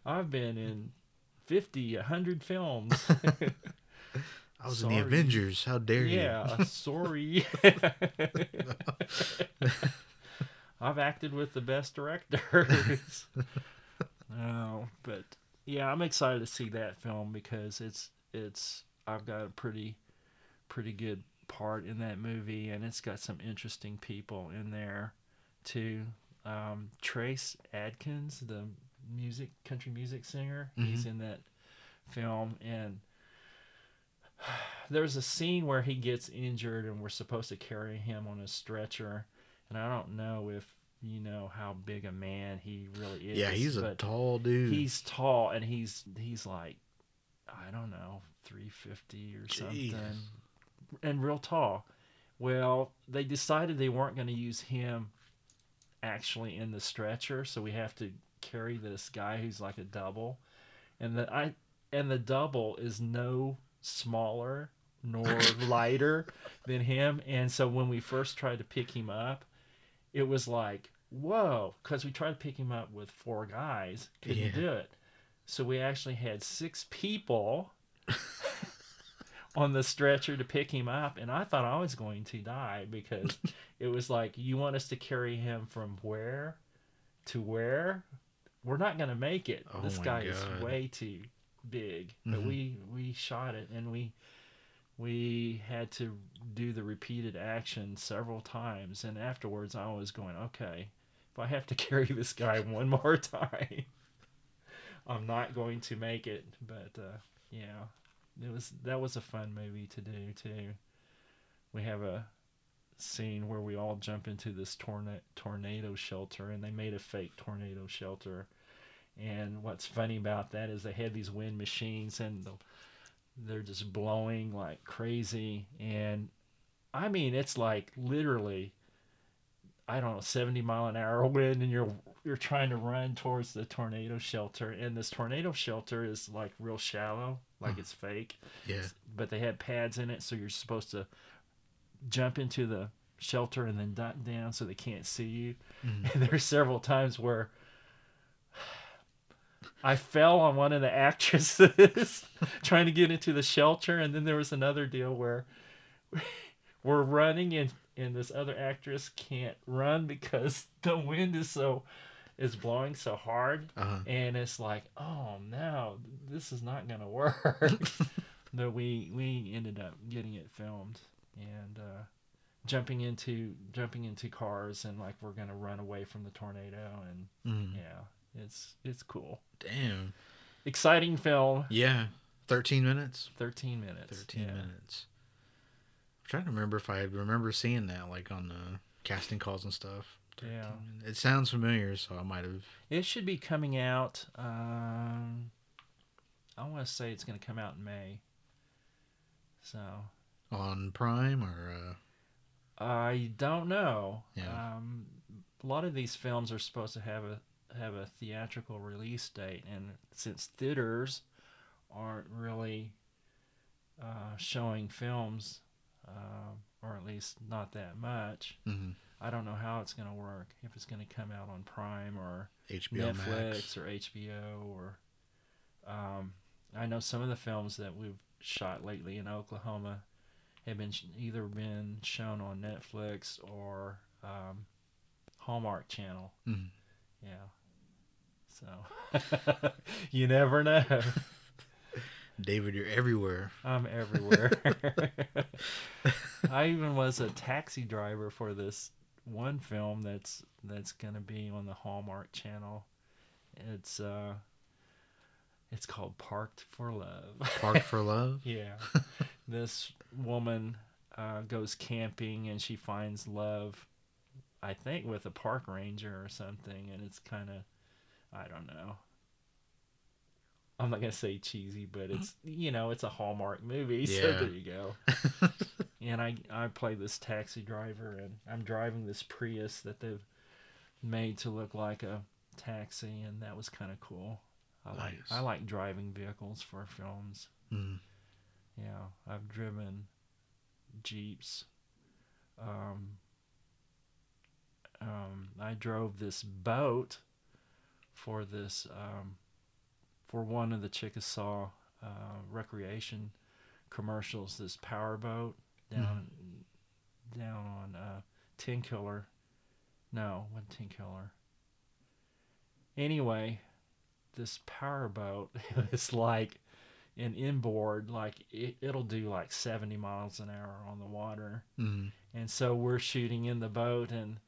I've been in 50, 100 films. I was in the Avengers. How dare you? yeah, uh, sorry. I've acted with the best directors. no, but yeah, I'm excited to see that film because it's it's I've got a pretty pretty good part in that movie and it's got some interesting people in there too. Um, Trace Adkins, the music country music singer, he's in that film and there's a scene where he gets injured and we're supposed to carry him on a stretcher and I don't know if you know how big a man he really is. Yeah, he's a tall dude. he's tall and he's he's like I don't know, 350 or Jeez. something. And real tall. Well, they decided they weren't going to use him actually in the stretcher, so we have to carry this guy who's like a double, and the I and the double is no smaller nor [laughs] lighter than him. And so when we first tried to pick him up, it was like whoa, because we tried to pick him up with four guys, couldn't Yeah. do it. So we actually had six people on the stretcher to pick him up, and I thought I was going to die because [laughs] it was like, you want us to carry him from where to where? We're not going to make it. Oh this guy is way too big. But Mhm. we we shot it, and we we had to do the repeated action several times, and afterwards I was going, okay, if I have to [laughs] carry this guy one more time. I'm not going to make it, but uh, yeah, it was that was a fun movie to do too. We have a scene where we all jump into this tornado tornado shelter, and they made a fake tornado shelter. And what's funny about that is they had these wind machines, and the, they're just blowing like crazy. And I mean, it's like literally, I don't know, seventy mile an hour wind, and you're you're trying to run towards the tornado shelter, and this tornado shelter is like real shallow, like it's fake Yeah. but they had pads in it, so you're supposed to jump into the shelter and then duck down so they can't see you. Mhm. [laughs] And there's several times where I fell on one of the actresses [laughs] trying to get into the shelter, and then there was another deal where [laughs] we're running and and this other actress can't run because [laughs] the wind is so is blowing so hard Uh-huh. and it's like oh no this is not gonna [laughs] work [laughs] but we we ended up getting it filmed and uh jumping into jumping into cars and like we're gonna run away from the tornado and Mm. yeah it's it's cool Damn. exciting film Yeah. 13 minutes? 13 minutes 13 yeah. minutes. I'm trying to remember if I remember seeing that like on the casting calls and stuff. Yeah. It sounds familiar, so I might have. it should be coming out um i want to say it's gonna come out in may so On Prime or. Uh, I don't know. Yeah. Um, a lot of these films are supposed to have a have a theatrical release date, and since theaters aren't really uh, showing films, uh, or at least not that much, mhm. I don't know how it's going to work. If it's going to come out on Prime or HBO Netflix Max. or HBO or um, I know some of the films that we've shot lately in Oklahoma have been sh- either been shown on Netflix or um, Hallmark Channel. Mhm. Yeah. So [laughs] you never know. [laughs] David, you're everywhere. I'm everywhere. I even was a taxi driver for this one film that's that's gonna be on the Hallmark Channel. It's uh, it's called Parked for Love. Parked for Love. [laughs] yeah, this woman uh, goes camping and she finds love, I think, with a park ranger or something, and it's kind of, I don't know. I'm not gonna say cheesy, but it's you know it's a Hallmark movie, [laughs] so there you go. [laughs] and I I play this taxi driver, and I'm driving this Prius that they've made to look like a taxi, and that was kind of cool. I like I like driving vehicles for films. Mm. Yeah, I've driven jeeps. Um, um, I drove this boat for this um, for one of the Chickasaw uh, recreation commercials. This power boat down down on uh, Tenkiller. No, what Tenkiller? Anyway, this powerboat [laughs] is like an inboard, like it, it'll do like 70 miles an hour on the water. Mm. And so we're shooting in the boat, and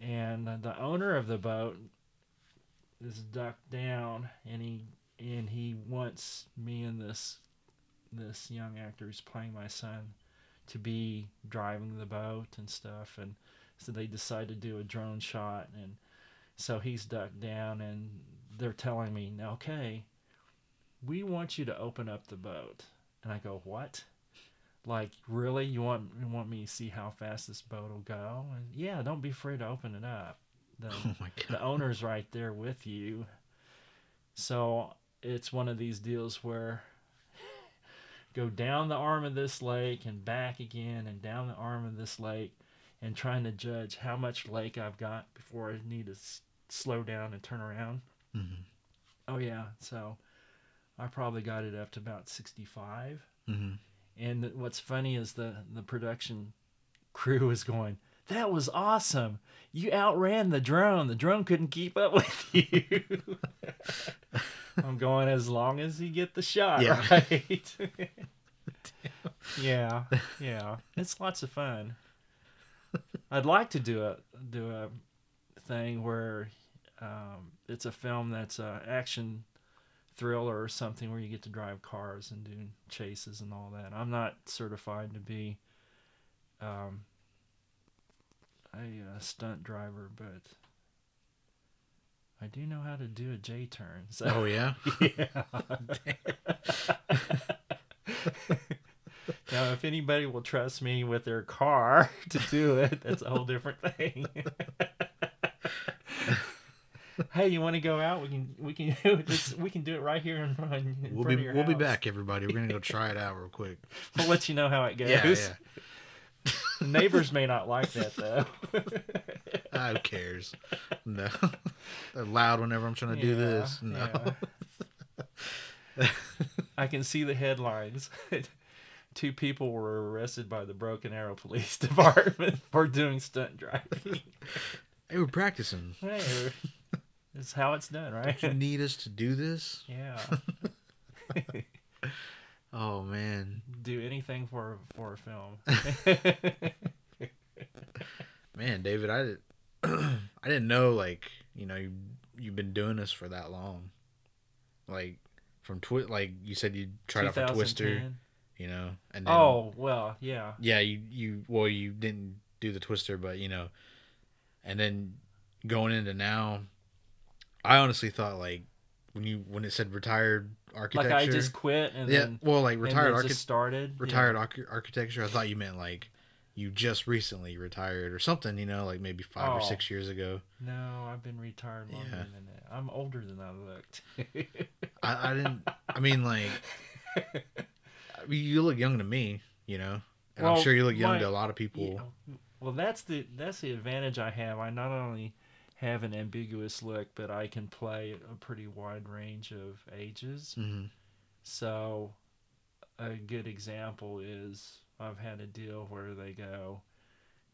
and the owner of the boat is ducked down, and he and he wants me and this this young actor who's playing my son to be driving the boat and stuff, and so they decide to do a drone shot, and so he's ducked down, and they're telling me, okay, we want you to open up the boat, and I go, what? Like really, you want you want me to see how fast this boat will go? And yeah, don't be afraid to open it up. the [laughs] Oh my god. the owner's right there with you. So it's one of these deals where go down the arm of this lake and back again and down the arm of this lake and trying to judge how much lake I've got before I need to s- slow down and turn around. Mhm. Oh yeah, so I probably got it up to about 65. Mhm. And th- what's funny is the the production crew is going, "That was awesome! You outran the drone. The drone couldn't keep up with [laughs] you." [laughs] [laughs] I'm going as long as you get the shot Yeah. [laughs] right. [laughs] yeah, yeah, it's lots of fun. I'd like to do a do a thing where um, it's a film that's an action thriller or something where you get to drive cars and do chases and all that. I'm not certified to be um, a, uh stunt driver, but I do know how to do a J turn. So Oh yeah. [laughs] yeah. [laughs] now, if anybody will trust me with their car [laughs] to do it, that's a whole different thing. hey, you want to go out? We can we can this. We can do it right here in. In We'll front be we'll be back, everybody. We're gonna go try it out real quick. We'll let you know how it goes. Yeah, yeah. Neighbors may not like that though. [laughs] Who cares? No. [laughs] They're loud whenever I'm trying to do this. No. yeah. [laughs] I can see the headlines. Two people were arrested by the Broken Arrow Police Department for doing stunt driving. Hey, we're practicing. Hey, it's how it's done, right? You need us to do this? yeah. Oh man. Do anything for for a film. Man, David, I did I didn't know like, you know, you you've been doing this for that long. Like from Twi like you said you tried out for Twister, you know, and then Oh well, yeah. yeah, you you well you didn't do the Twister, but you know, and then going into now, I honestly thought like when you when it said retired architecture, Like I just quit and yeah, then well like retired then archi- just started. yeah. retired arch- architecture. I thought you meant like you just recently retired or something, you know, like maybe five or Oh. six years ago. No, I've been retired longer Yeah. than that. I'm older than I looked. I, I didn't. I mean, like, [laughs] I mean, you look young to me, you know, and I'm sure you look young my- to a lot of people. Yeah, Well, that's the that's the advantage I have. I not only have an ambiguous look, but I can play a pretty wide range of ages. hmm So, a good example is I've had a deal where they go,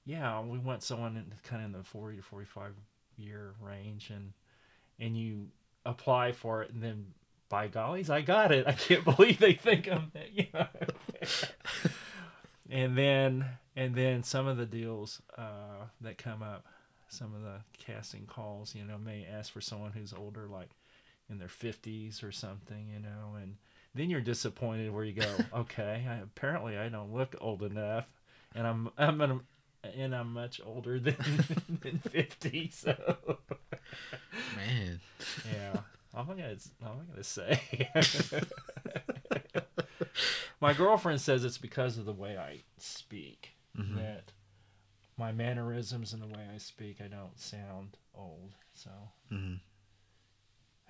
"Yeah, we want someone in kind of in the forty to forty-five year range," and and you apply for it, and then by gollies, I got it. I can't [laughs] believe they think I'm that. [laughs] You know? [laughs] and then and then some of the deals uh, that come up, some of the casting calls, you know, may ask for someone who's older, like in their fifties or something, you know, and then you're disappointed where you go, [laughs] okay, I, apparently I don't look old enough, and I'm I'm an, and I'm much older [laughs] than than fifty, so Man, yeah. I'm gonna. I'm gonna say. [laughs] my girlfriend says it's because of the way I speak Mhm. that my mannerisms and the way I speak, I don't sound old. So hmm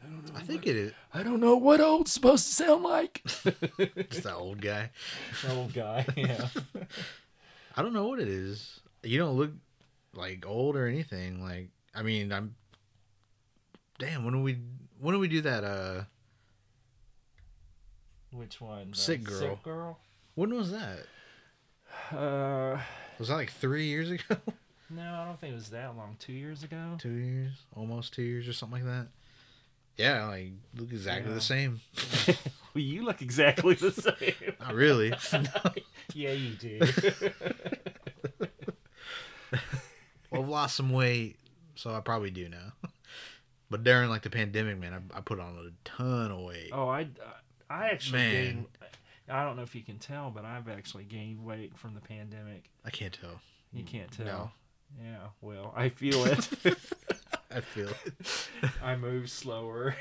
I don't know. I think it is I don't know what old's supposed to sound like. [laughs] just that old guy. old guy. [laughs] Yeah. [laughs] I don't know what it is. You don't look like old or anything. Like, I mean, I'm. Damn, when do we when do we do that? Uh, Which one? The Sick girl. Sick girl. when was that? Uh, Was that like three years ago? no, I don't think it was that long. Two years ago. two years, almost two years, or something like that. Yeah, like look exactly Yeah. the same. [laughs] well, you look exactly the same. Not really. No. [laughs] yeah, you do. [laughs] well, I've lost some weight, so I probably do now. But during like the pandemic, man, I, I put on a ton of weight. oh, I, I actually Man. gained. I don't know if you can tell, but I've actually gained weight from the pandemic. I can't tell. You can't tell. No. Yeah, well, I feel it. I feel. [laughs] I move slower.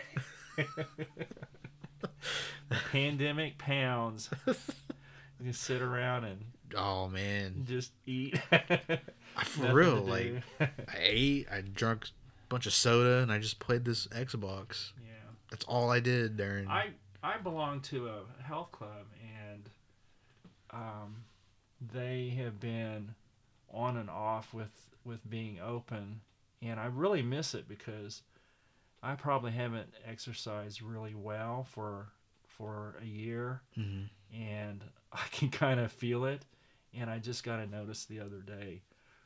Pandemic pounds. You just sit around and Oh man, just eat. I, for [laughs] real, like. [laughs] I ate, I drank a bunch of soda, and I just played this Xbox. Yeah. That's all I did during. I I belong to a health club and um, they have been on and off with with being open, and I really miss it because I probably haven't exercised really well for for a year, Mhm. and [laughs] I can kind of feel it. And I just got a notice the other day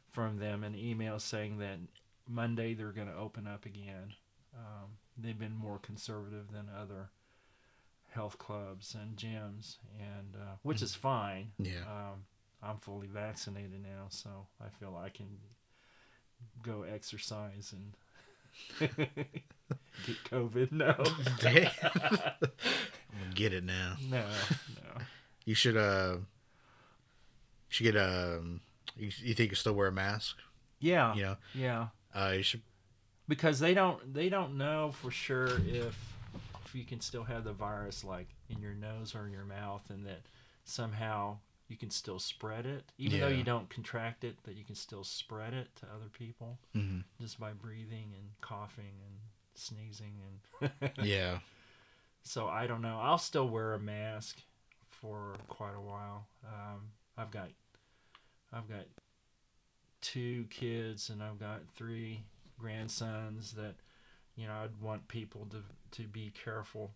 from them an email saying that Monday they're going to open up again. Um, they've been more conservative than other health clubs and gyms, and uh, which is fine. Yeah. Um, I'm fully vaccinated now, so I feel I can go exercise and [laughs] get COVID. No, I'm [laughs] gonna get it now. no, no. You should uh. You should get um. You, you think you still wear a mask? Yeah, You know. yeah. Uh. You should. because they don't they don't know for sure if if you can still have the virus like in your nose or in your mouth and that somehow you can still spread it even though you don't contract it but you can still spread it to other people mhm. just by breathing and coughing and sneezing and [laughs] Yeah. so I don't know I'll still wear a mask for quite a while um, I've got I've got two kids and I've got three grandsons that you know I'd want people to to be careful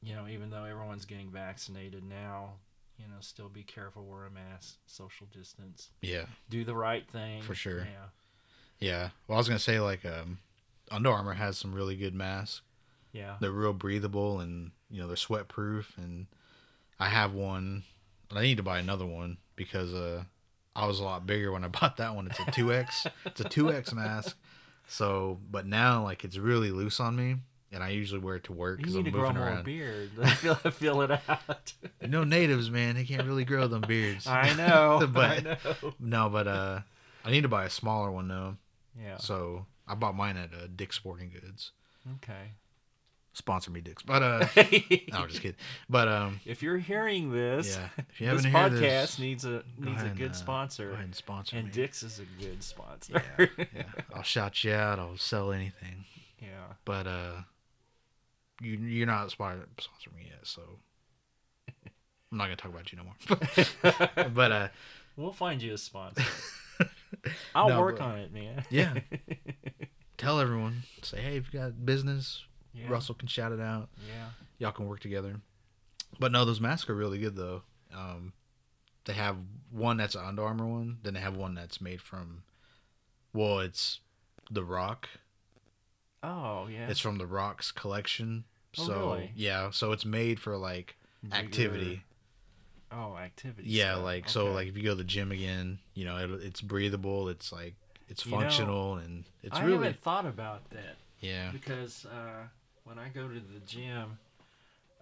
you know even though everyone's getting vaccinated now you know still be careful wear a mask social distance Yeah. do the right thing For sure. yeah Yeah. Well, I was gonna say like um, Under Armour has some really good masks. yeah They're real breathable and you know they're sweat proof and I have one. But I need to buy another one because uh I was a lot bigger when I [laughs] bought that one. It's a two X. it's a two X mask. So, but now like it's really loose on me, and I usually wear it to work you because need I'm to grow moving more around. beard feel, feel it out [laughs] No natives, man. They can't really grow them beards. I know [laughs] I But- know no, but uh, I need to buy a smaller one though. yeah So I bought mine at uh, Dick's Sporting Goods. okay Sponsor me, Dick's. But uh, [laughs] no, I'm just kidding. But um, If you're hearing this, yeah. If you this haven't heard podcast this, needs a needs a and, good uh, sponsor, Go ahead and sponsor and me. Dick's is a good sponsor. Yeah, yeah. I'll shout you out. I'll sell anything. Yeah. But uh, you you're not sponsor sponsor me yet, so [laughs] I'm not gonna talk about you no more. [laughs] but uh, We'll find you a sponsor. [laughs] I'll No, work but- on it, man. Yeah. tell everyone. Say, hey, if you got business, yeah. Russell can shout it out. Yeah. Y'all can work together. But no, those masks are really good though. Um, they have one that's an Under Armour one. Then they have one that's made from, well, it's the Rock. Oh yeah. It's from the Rock's collection. Oh, So really? yeah, so it's made for like Bigger- activity. Oh, activity. Yeah, stuff. like so like if you go to the gym again, you know, it, it's breathable. It's like it's You know, functional and it's I really I haven't thought about that yeah. because uh, when I go to the gym,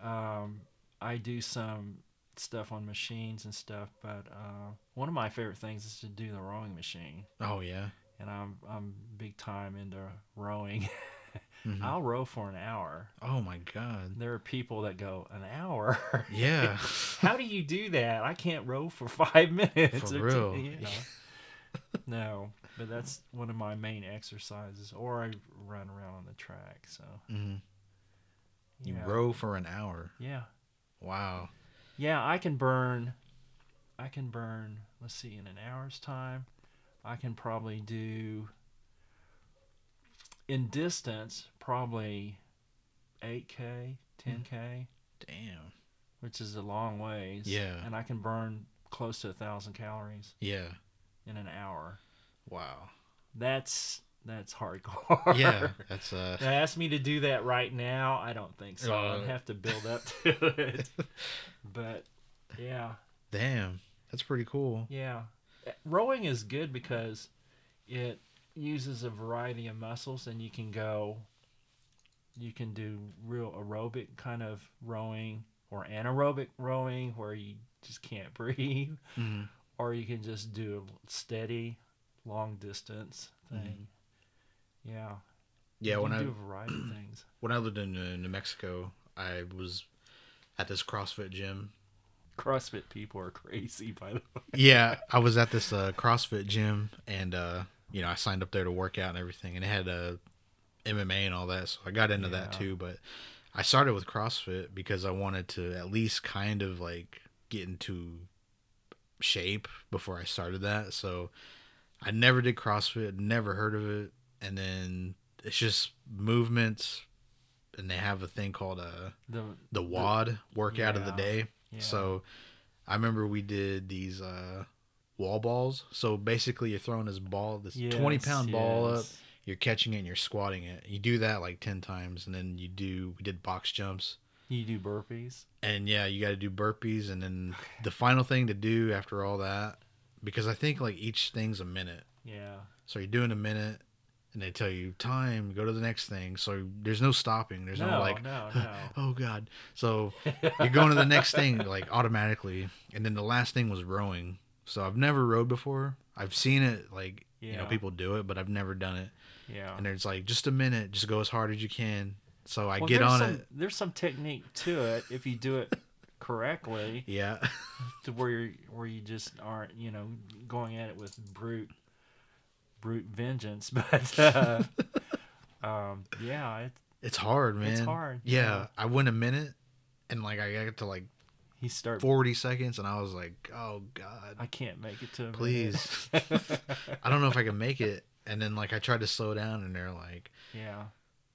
um, I do some stuff on machines and stuff. But uh, one of my favorite things is to do the rowing machine. Oh yeah. and I'm I'm big time into rowing. [laughs] Mhm. I'll row for an hour. Oh my god. There are people that go an hour. Yeah. [laughs] How do you do that? I can't row for [laughs] five minutes. For or real. two- you know. [laughs] no, but that's one of my main exercises. Or I run around on the track. So hmm You yeah. row for an hour. Yeah, Wow. yeah. I can burn. I can burn. Let's see, in an hour's time, I can probably do. In distance, probably 8k, 10k. Damn. which is a long ways. Yeah. And I can burn close to a thousand calories Yeah. in an hour. Wow. That's that's hardcore. Yeah. [laughs] That's uh. Now, ask me to do that right now. I don't think so. Uh, I'd have to build up [laughs] to it. But yeah, Damn. That's pretty cool. yeah. Rowing is good because it uses a variety of muscles, and you can go. You can do real aerobic kind of rowing or anaerobic rowing where you just can't [laughs] breathe. Mhm. or you can just do a steady long distance thing. Yeah. Yeah. you When I do a variety of things. [clears throat] when I lived in uh, New Mexico, I was at this CrossFit gym. CrossFit people are crazy, by the way. [laughs] Yeah, I was at this uh, CrossFit gym, and uh, you know, I signed up there to work out and everything, and it had a MMA and all that, so I got into that too. But I started with CrossFit because I wanted to at least kind of like get into shape before I started that. So I never did CrossFit, never heard of it, and then it's just movements, and they have a thing called a The the WOD workout of the day. yeah. So I remember we did these uh, wall balls. So basically, you're throwing this ball, this 20 Yes, pound ball up, yes. You're catching it and you're squatting it. You do that like 10 times, and then you do, we did box jumps. You do burpees. And yeah, you got to do burpees. And then [laughs] the final thing to do after all that, because I think like each thing's a minute. Yeah. So you're doing a minute. And they tell you time, go to the next thing. So there's no stopping. There's no, no, like, no, [laughs] no. oh god. So [laughs] you're going to the next thing like automatically and then the last thing was rowing so i've never rowed before i've seen it like you know people do it but i've never done it yeah. and it's like just a minute just go as hard as you can so i Well, get on some, it There's some technique to it if you do it correctly, [laughs] yeah to where you're, where you just aren't, you know, going at it with brute brute vengeance. [laughs] But uh, [laughs] um, yeah, it, it's hard man It's hard, yeah, yeah. i went a minute and like i got to like he start. 40 seconds and i was like oh god I can't make it to a please i don't know if i can make it and then like i tried to slow down and they're like yeah,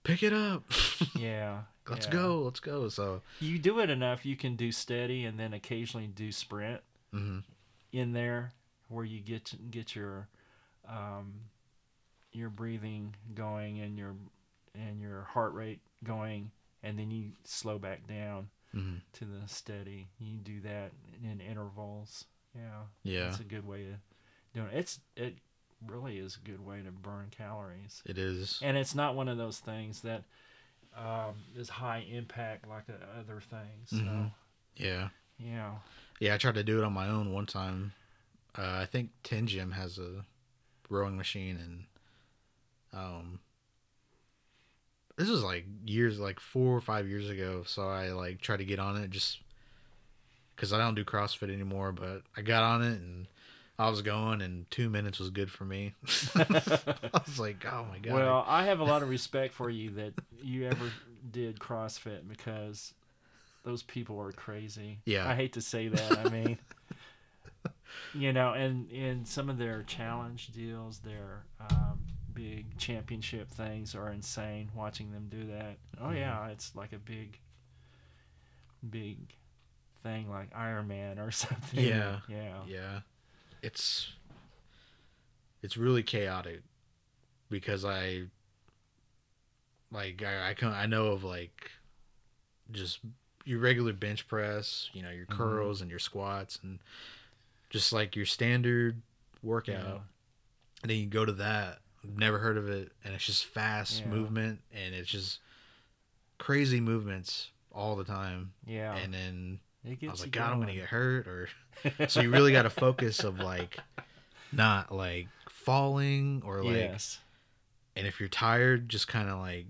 pick it up [laughs] yeah. let's yeah. go let's go so You do it enough, you can do steady, and then occasionally do sprint mhm. in there, where you get get your um, your breathing going and your and your heart rate going, and then you slow back down Mhm. to the steady. You do that in intervals. Yeah, yeah it's a good way of doing it. It's it really is a good way to burn calories, It is. and it's not one of those things that um, is high impact like uh, other things. So Mhm. Yeah. yeah, Yeah, I tried to do it on my own one time. Uh, I think Ten Gym has a rowing machine and um this was like years like 4 or 5 years ago, so I like tried to get on it just cuz I don't do CrossFit anymore, but I got on it and I was going and 2 minutes was good for me. [laughs] [laughs] I was like, "Oh my god." Well, I have a lot of respect for you that you ever did CrossFit because those people are crazy. Yeah. I hate to say that. I mean, [laughs] you know, and in some of their challenge deals, their um, big championship things are insane. Watching them do that. Oh Mm-hmm. yeah, it's like a big, big thing like Iron Man or something. Yeah. Yeah. yeah it's it's really chaotic because i like i i, can, I know of like just your regular bench press you know your Mhm. curls and your squats and just like your standard workout Yeah. and then you go to that never heard of it and it's just fast Yeah. movement and it's just crazy movements all the time Yeah. and then it I was like, God, I'm gonna get hurt, or so you really got to focus of like not like falling or like, yes. and if you're tired, just kind of like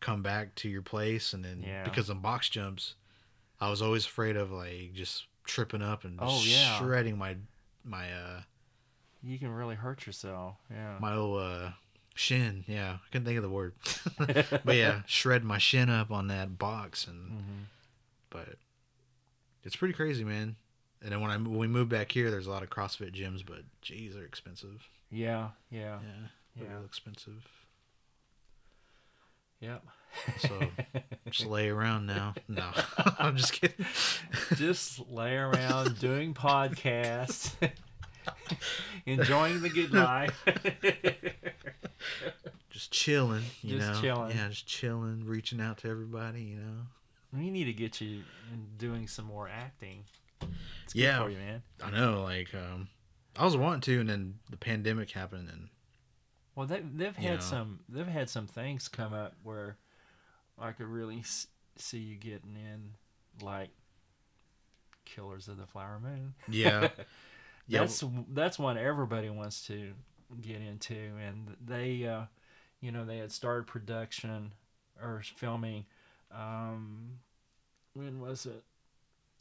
come back to your place, and then Yeah. because in box jumps, I was always afraid of like just tripping up and Oh, yeah. shredding my my uh You can really hurt yourself. Yeah. my old uh shin. Yeah, I couldn't think of the word, [laughs] [laughs] but yeah, shred my shin up on that box, and hmm but it's pretty crazy, man. And then when I when we moved back here, there's a lot of CrossFit gyms, but geez, they're expensive. Yeah. Yeah. Yeah, Yeah. real expensive. Yep. So just [laughs] lay around now. No, [laughs] [laughs] I'm just kidding. Just lay around doing podcasts, enjoying the good life. just chilling, you Just know. chilling. Yeah, just chilling, reaching out to everybody, you know. We need to get you doing some more acting. It's good Yeah. for you, man. I know, like, um, I was wanting to, and then the pandemic happened, and Well, they, they've had know. some. They've had some things come up where I could really see you getting in, like Killers of the Flower Moon. yeah, [laughs] yeah, that's that's one everybody wants to get into and they uh you know they had started production or filming um when was it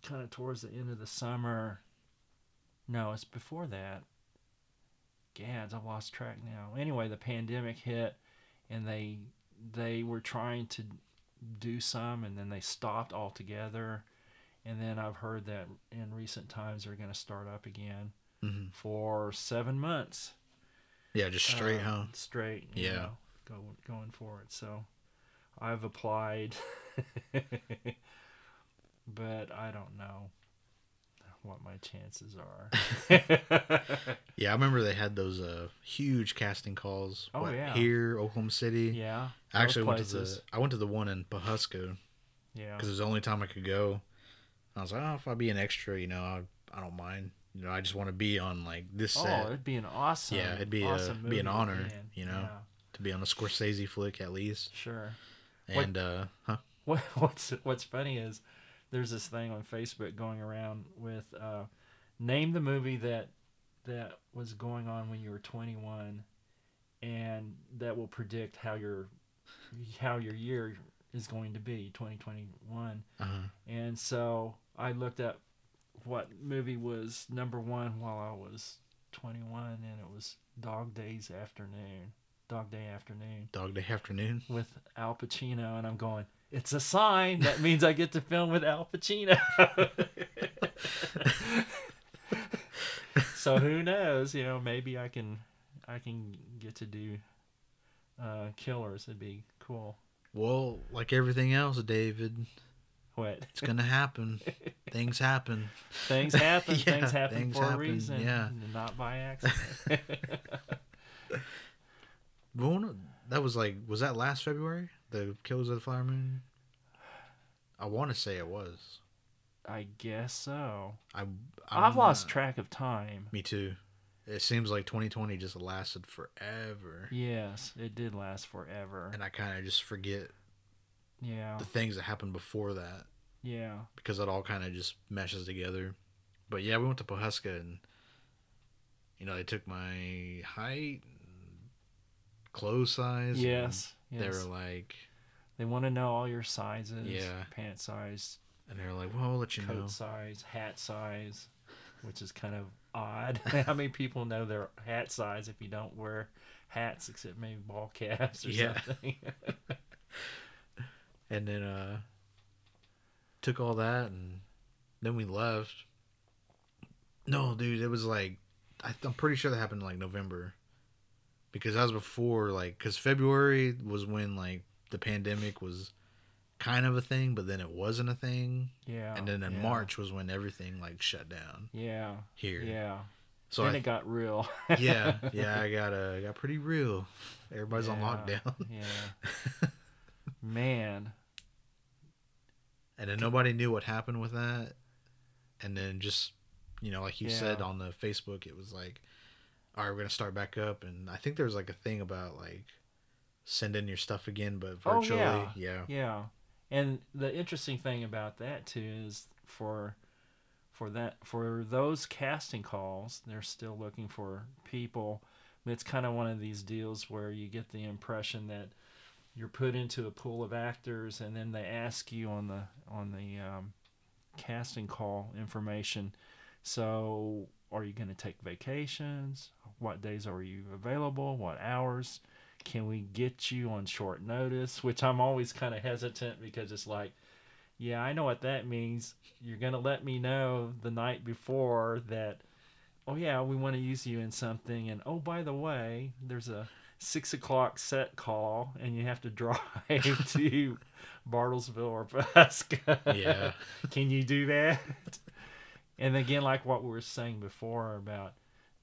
kind of towards the end of the summer no it's before that gads, I've lost track now. Anyway, the pandemic hit, and they they were trying to do some, and then they stopped altogether. And then I've heard that in recent times they're going to start up again Mhm. for seven months. Yeah, just straight, um, huh? Straight. Yeah. know, go, going for it. So I've applied, [laughs] but I don't know what my chances are. [laughs] [laughs] Yeah, I remember they had those uh huge casting calls. Oh, yeah. here Oklahoma City. yeah. I actually both went to the. I went to the one in Pawhuska Yeah. because it was the only time I could go. I was like, oh, if I be an extra, you know, I, I don't mind. You know, I just want to be on like this Oh, set it'd be an awesome. Yeah, it'd be a- awesome be an honor, in. you know. Yeah, to be on a Scorsese flick at least. sure. What- And uh, huh? [laughs] What, what's What's funny is there's this thing on Facebook going around with uh, name the movie that that was going on when you were 21, and that will predict how your how your year is going to be 2021. Uh-huh. And so I looked up what movie was number one while I was 21, and it was Dog Days Afternoon. Dog Day Afternoon Dog Day Afternoon. with Al Pacino, and I'm going, it's a sign. That means I get to film with Al Pacino. so who knows? You know, maybe I can, I can get to do uh, Killers. It'd be cool. Well, like everything else, David, What? it's gonna happen. Things happen. Things happen. [laughs] Yeah, things happen things for happen, a reason. yeah. Not by accident. [laughs] That was like, was that last February? The Killers of the Flower Moon. I want to say it was. I guess so. I i have lost track of time. Me too. It seems like 2020 just lasted forever, Yes, it did last forever. and I kind of just forget Yeah. the things that happened before that Yeah. because it all kind of just meshes together. But yeah, we went to Pawhuska, and you know they took my height, and clothes size. and Yes. They were like, They want to know all your sizes. Yeah. Pant size, and they're like, "Well, we'll let you coat know." size, hat size, which is kind of odd. [laughs] How many people know their hat size if you don't wear hats except maybe ball caps or Yeah. something? [laughs] And then uh took all that and then we left. No, dude, it was like I, I'm pretty sure that happened in like November because that was before like because February was when like the pandemic was kind of a thing, but then it wasn't a thing, yeah. and then in yeah, March was when everything like shut down Yeah. here. Yeah. So then I, it got real. [laughs] yeah, [laughs] yeah, I got uh, got pretty real. Everybody's on lockdown, yeah. [laughs] Man. and then nobody knew what happened with that. And then just you know, like you said on the Facebook, it was like, all right, we're gonna start back up, and I think there was like a thing about like send in your stuff again, but Oh, virtually. yeah. yeah. Yeah. And the interesting thing about that too is for for that for those casting calls, they're still looking for people. It's kind of one of these deals where you get the impression that you're put into a pool of actors and then they ask you on the on the um, casting call information. So, are you going to take vacations? What days are you available? What hours? Can we get you on short notice? Which I'm always kind of hesitant because it's like, yeah, I know what that means. You're going to let me know the night before that, oh, yeah, we want to use you in something. And oh, by the way, there's a six o'clock set call and you have to [laughs] drive [laughs] to Bartlesville or Pawhuska. Yeah. [laughs] Can you do that? And again, like what we were saying before about,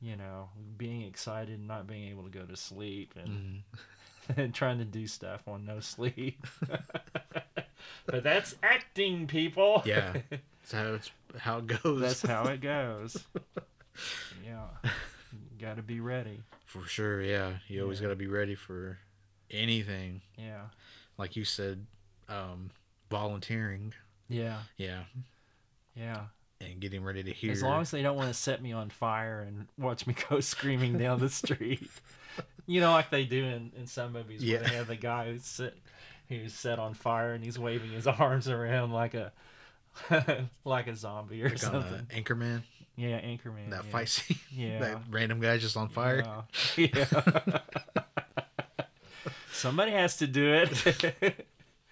you know, being excited and not being able to go to sleep and, Mhm. [laughs] and trying to do stuff on no sleep. [laughs] but that's acting, people. Yeah. [laughs] That's how it's how it goes. That's how it goes. Yeah. Got to be ready. for sure. Yeah, you always Yeah. got to be ready for anything. Yeah. Like you said, um, volunteering. Yeah. Yeah, Yeah. And getting ready to hear. As long as they don't want to set me on fire and watch me [laughs] go screaming down the street. You know, like they do in, in some movies where they have the guy who's sit, who's set on fire and he's waving his [laughs] arms around like a [laughs] like a zombie or Like something. uh, Anchorman, yeah, Anchorman. that yeah. fight scene. Yeah. that random guy just on fire. Yeah. Yeah. Somebody has to do it.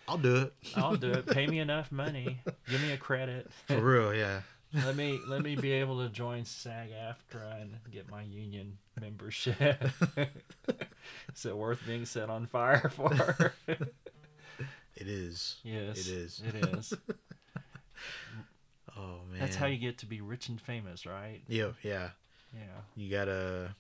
I'll do it. I'll do it. Pay me enough money. Give me a credit. For real, yeah. Let me let me be able to join SAG-AFTRA and get my union membership. [laughs] Is it worth being set on fire for? It is. yes, It is. It is. [laughs] Oh man. That's how you get to be rich and famous, right? Yeah, yeah. Yeah. You gotta.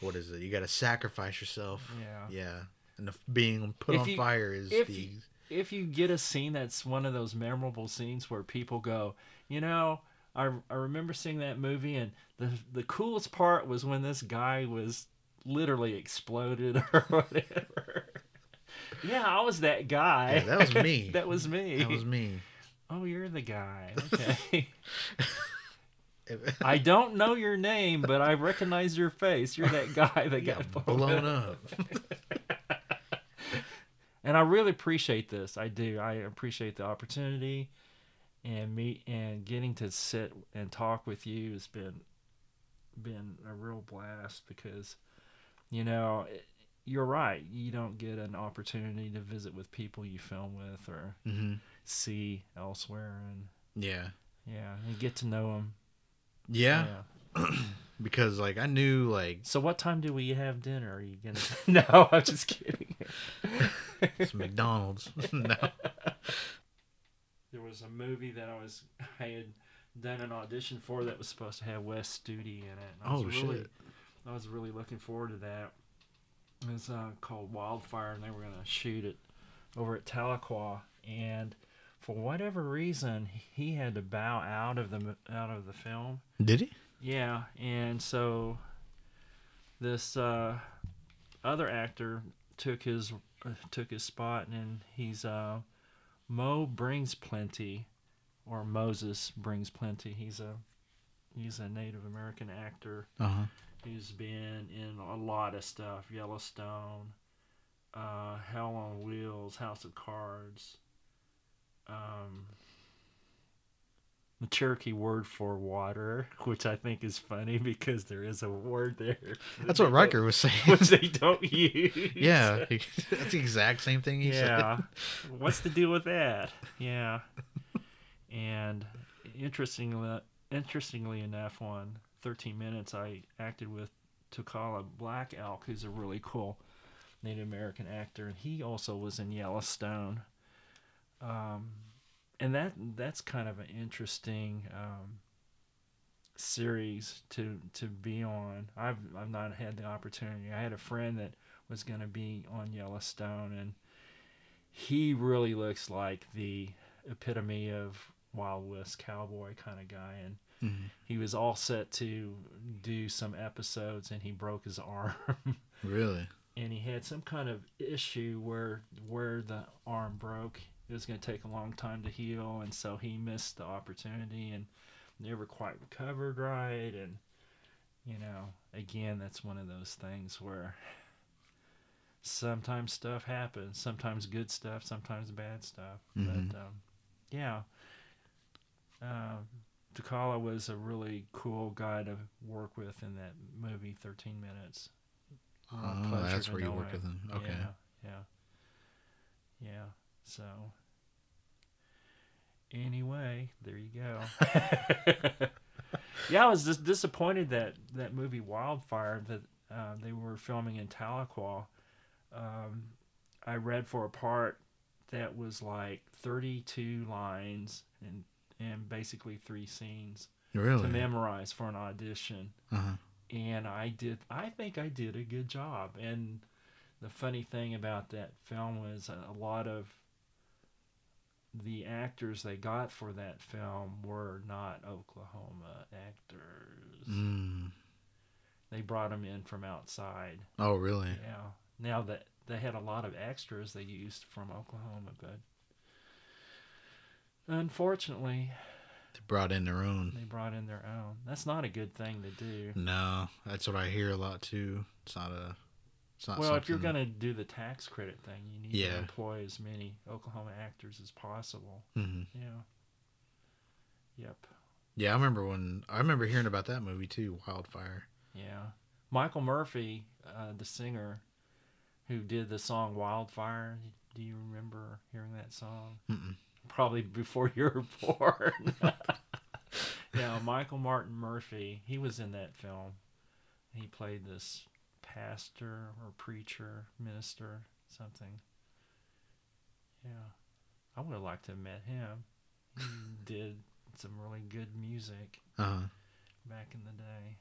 What is it? You gotta sacrifice yourself. Yeah. Yeah. And the, being put If on you- fire is if the. if you get a scene that's one of those memorable scenes where people go, you know, I, I remember seeing that movie and the the coolest part was when this guy was literally exploded [laughs] or whatever. yeah, I was that guy. Yeah, that was me. [laughs] that was me. that was me. Oh, you're the guy. Okay. [laughs] I don't know your name, but I recognize your face. You're that guy that yeah, got blown up. and I really appreciate this. I do. I appreciate the opportunity and meet and getting to sit and talk with you has been been a real blast because you know you're right. You don't get an opportunity to visit with people you film with or hmm see elsewhere, and Yeah. yeah, and get to know them. yeah. [clears throat] Because like I knew like So what time do we have dinner? Are you gonna? [laughs] no, I'm just kidding. [laughs] it's McDonald's. [laughs] no. There was a movie that I was [laughs] I had done an audition for that was supposed to have Wes Studi in it. and I was Oh, really, shit. I was really looking forward to that. It was uh, called Wildfire, and they were gonna shoot it over at Tahlequah, and for whatever reason, he had to bow out of the out of the film. Did he? Yeah, and so this uh, other actor took his uh, took his spot, and he's uh, Mo Brings Plenty, or Moses Brings Plenty. He's a he's a Native American actor Uh huh. who's been in a lot of stuff: Yellowstone, uh, Hell on Wheels, House of Cards. Um, the Cherokee word for water, [laughs] which I think is funny [laughs] because there is a word there. That's what Riker was saying. Which [laughs] they don't use. yeah, that's the exact same thing he Yeah. said. What's the deal with that? Yeah. And interestingly, interestingly enough, on 13 minutes, I acted with Tokala Black Elk, who's a really cool Native American actor, and he also was in Yellowstone. Um, and that that's kind of an interesting um, series to to be on. I've I've not had the opportunity. I had a friend that was going to be on Yellowstone, and he really looks like the epitome of Wild West cowboy kind of guy. And Mhm. he was all set to do some episodes, and he broke his [laughs] arm. Really? and he had some kind of issue where where the arm broke. It was going to take a long time to heal, and so he missed the opportunity and never quite recovered right. And you know, again, that's one of those things where sometimes stuff happens, sometimes good stuff, sometimes bad stuff. Mhm. But um, yeah, um, Tokala was a really cool guy to work with in that movie, Thirteen Minutes. Uh, Oh, that's where you work with him. Okay. Yeah, yeah, yeah. So, anyway, there you go. [laughs] yeah, I was just disappointed that that movie Wildfire that uh, they were filming in Tahlequah. Um, I read for a part that was like 32 lines and and basically three scenes to memorize for an audition Uh-huh. and I did I think I did a good job and the funny thing about that film was a a lot of the actors they got for that film were not Oklahoma actors. Mm. They brought them in from outside. Oh, really? Yeah. Now that they had a lot of extras they used from Oklahoma, but unfortunately, They brought in their own. they brought in their own. That's not a good thing to do. No, that's what I hear a lot too. It's not a. It's not. Well, if you're going to do the tax credit thing, you need Yeah. to employ as many Oklahoma actors as possible. Mhm. Yeah. Yep. Yeah, I remember when I remember hearing about that movie too, Wildfire. Yeah. Michael Murphey, uh, the singer who did the song Wildfire. Do you remember hearing that song? Mm-mm. Probably before you were [laughs] born. [laughs] yeah, Michael Martin Murphey. He was in that film. He played this pastor or preacher, minister, something. Yeah. I would have liked to have met him. He [laughs] did some really good music Uh-huh. back in the day.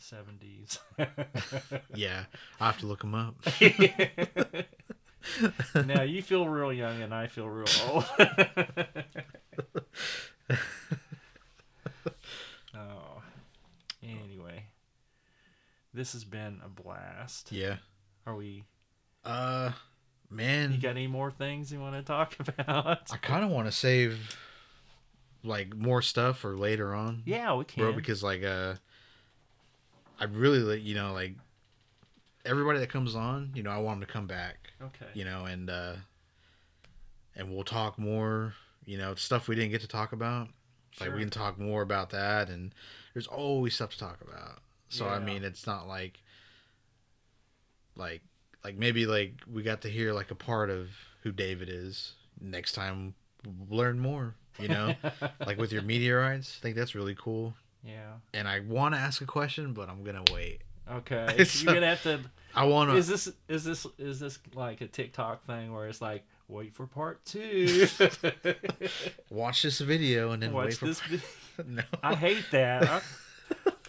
70s. [laughs] Yeah, I have to look him up. [laughs] now you feel real young and I feel real old. oh. Anyway. This has been a blast. yeah. Are we Uh, man, you got any more things you want to talk [laughs] about? I kind of want to save like more stuff for later on, Yeah, we can. bro. Because like uh, I really like you know like everybody that comes on, you know, I want them to come back, okay. you know, and uh, and we'll talk more, you know, stuff we didn't get to talk about. Sure. Like we can talk more about that, and there's always stuff to talk about. So I mean, it's not like like like maybe like we got to hear like a part of who David is. Next time, learn more. You know, [laughs] like with your meteorites, I think that's really cool. yeah. And I want to ask a question, but I'm gonna wait. Okay. [laughs] So- You're gonna have to I want to. is this is this is this like a TikTok thing where it's like wait for part two? [laughs] Watch this video and then wait for this. vi- no. I hate that. I,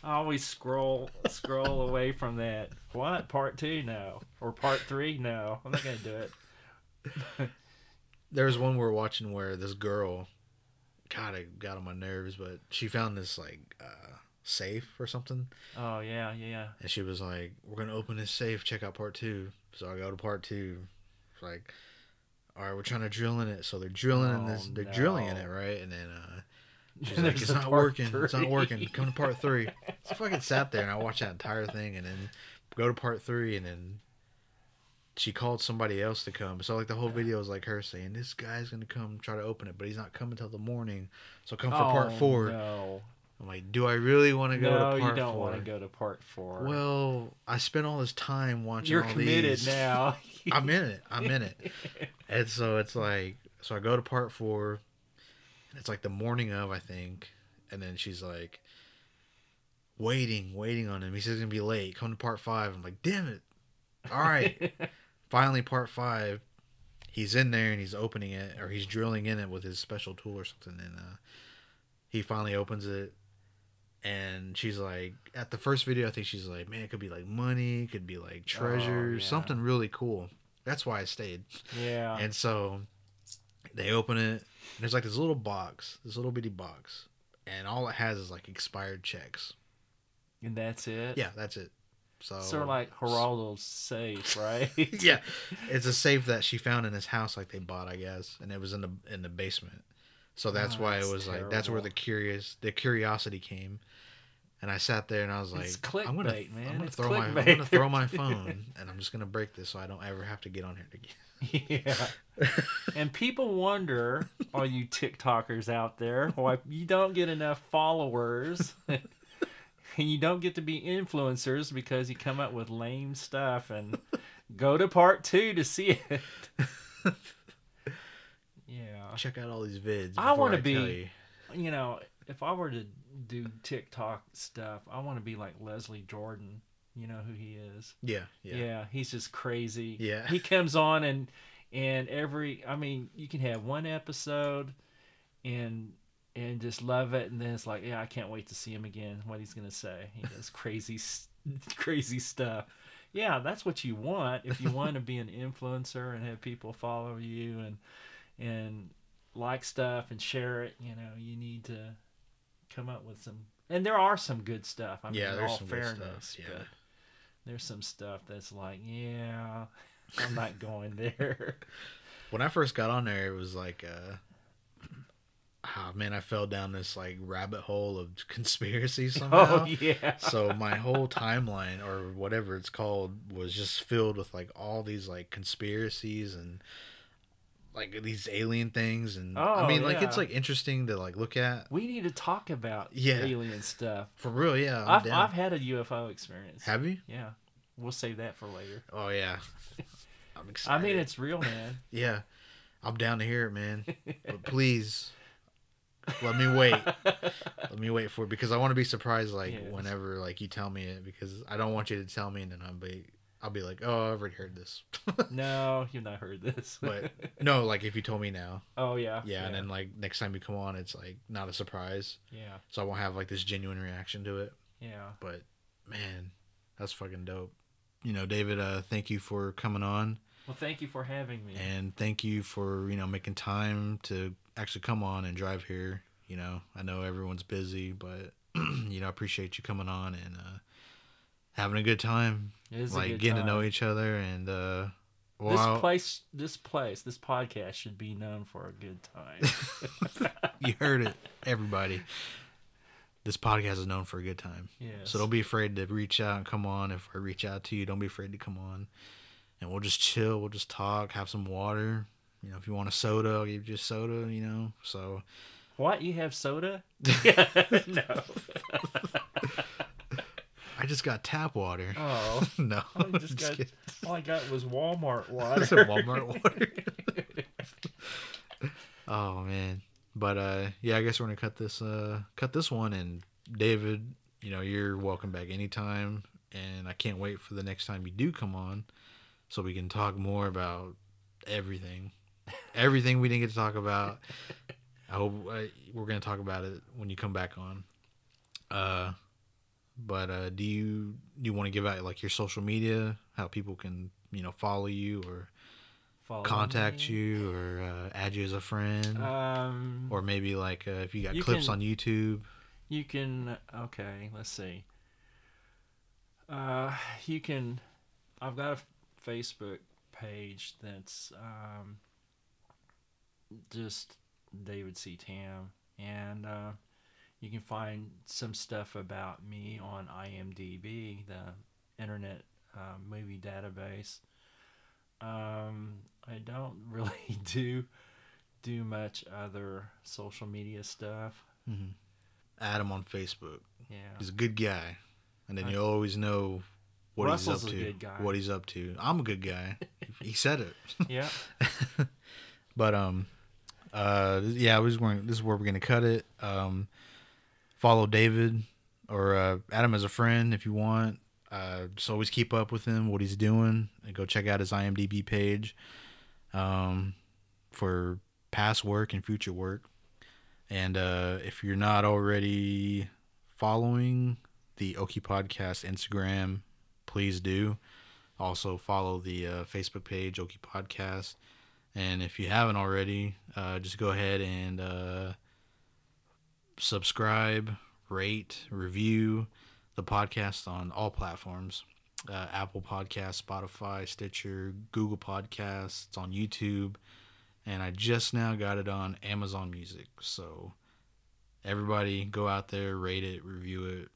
I always scroll scroll away from that. What part two? No, or part three? No, I'm not gonna do it. [laughs] There was one we are watching where this girl, God, it got on my nerves, but she found this like uh, safe or something, Oh yeah, yeah. and she was like, "We're gonna open this safe. Check out part two. So I go to part two. It's like, all right, we're trying to drill in it. So they're drilling in this. Oh, They're drilling in it, right? And then uh, she's like, "It's not working. It's not working. Come to part three. [laughs] So I fucking sat there and I watched that entire thing, and then go to part three, and then she called somebody else to come. So like the whole video is like her saying, "This guy's gonna come try to open it, but he's not coming till the morning. So come for part oh, four. No, I'm like, "Do I really want to go no, to part four? you don't want to go to part four. Well, I spent all this time watching. you're committed these. now. [laughs] I'm in it. I'm in it. [laughs] And so it's like, so I go to part four, and it's like the morning of, I think. And then she's like, waiting, waiting on him. He says he's gonna be late. Come to part five. I'm like, damn it. All right. [laughs] Finally, part five. He's in there and he's opening it, or he's drilling in it with his special tool or something. And uh, he finally opens it. And she's like, at the first video, I think she's like, man, it could be like money, it could be like treasure, yeah. something really cool. That's why I stayed. yeah. And so they open it. And there's like this little box, this little bitty box, and all it has is like expired checks. And that's it. Yeah, that's it. So Sort of like Geraldo's safe, [laughs] right? yeah, it's a safe that she found in his house, like they bought, I guess, and it was in the in the basement. So that's Oh, why it that's was like that's where the curious the curiosity came. And I sat there and I was like, It's I'm gonna, man. I'm gonna It's throw my, I'm gonna throw my [laughs] phone, and I'm just gonna break this so I don't ever have to get on here again. Yeah. And people wonder, all you TikTokers out there, why you don't get enough followers. [laughs] and you don't get to be influencers because you come up with lame stuff and go to part two to see it. yeah. Check out all these vids. I wanna be- you. You know, if I were to do TikTok stuff, I want to be like Leslie Jordan. You know who he is? Yeah, Yeah. yeah, he's just crazy. Yeah. He comes on and and every I mean, you can have one episode and and just love it and then it's like, yeah, I can't wait to see him again. What he's going to say. He [laughs] does crazy crazy stuff. Yeah, that's what you want if you want to be an influencer and have people follow you and and like stuff and share it, you know, you need to come up with some and there are some good stuff. I mean, Yeah, there's all some good fairness, stuff, yeah. but there's some stuff that's like, yeah, I'm not [laughs] going there. When I first got on there, it was like, uh, oh man, I fell down this like rabbit hole of [laughs] conspiracy [laughs] somehow. oh yeah. so my whole timeline or whatever it's called was just filled with like all these like conspiracies and like these alien things, and Oh, I mean, like it's like interesting to like look at. We need to talk about Yeah. alien stuff. For real, yeah. I've. I've had a UFO experience. Have you? Yeah. We'll save that for later. Oh yeah. [laughs] I'm excited. I mean, it's real, man. [laughs] yeah. I'm down to hear it, man. [laughs] But please, let me wait. Let me wait for it because I want to be surprised, like Yes. whenever like you tell me it, because I don't want you to tell me and then I'm be, I'll be like, oh, I've already heard this. [laughs] no, you've not heard this. but [laughs] no, like if you told me now, oh yeah, yeah, and then like next time you come on, it's like not a surprise, yeah, so I won't have like this genuine reaction to it. yeah. But man, that's fucking dope. You know, David, uh, thank you for coming on. Well, thank you for having me. and thank you for you know making time to actually come on and drive here you know i know everyone's busy but [clears throat] you know i appreciate you coming on and uh having a good time It is a like getting to know each other and uh well, this place, this place, this podcast should be known for a good time. [laughs] you heard it everybody this podcast is known for a good time yes. so don't be afraid to reach out and come on if i reach out to you don't be afraid to come on and we'll just chill we'll just talk have some water you know if you want a soda i'll give you a soda you know so What? You have soda? [laughs] [laughs] no. I just got tap water. Oh, [laughs] no, I just got. kidding. All I got was Walmart I [laughs] water. said Walmart water. [laughs] oh man, but uh, yeah, I guess we're gonna cut this uh cut this one. And David, you know, you're welcome back anytime, and I can't wait for the next time you do come on, so we can talk more about everything, everything we didn't get to talk about. I hope uh, we're gonna talk about it when you come back on. Uh, but uh, do you do you want to give out like your social media, how people can you know follow you or Follow contact me. you or uh, add you as a friend, Um, or maybe like uh, if you got you clips can- on YouTube. You can okay, let's see. Uh you can I've got a Facebook page that's um just David C. Tam and uh you can find some stuff about me on IMDb, the internet uh, movie database. Um I don't [laughs] really do do much other social media stuff. Add him on Facebook. Yeah. He's a good guy, and then I- you always know what Russell's he's up to. good guy. What he's up to. I'm a good guy. he said it. [laughs] Yeah. [laughs] but um uh yeah we was going this is where we're gonna cut it um follow david or uh add him as a friend if you want. Uh just always keep up with him what he's doing and go check out his imdb page um for past work and future work. And uh if you're not already following the oki podcast instagram please do. Also follow the uh, facebook page oki podcast. And if you haven't already, uh, just go ahead and uh, subscribe, rate, review the podcast on all platforms uh, Apple Podcasts, Spotify, Stitcher, Google Podcasts. It's on YouTube. And I just now got it on Amazon Music. So everybody go out there, rate it, review it,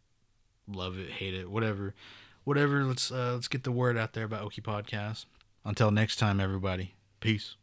love it, hate it, whatever. Whatever, let's uh, let's get the word out there about Oki Podcast. Until next time, everybody. Peace.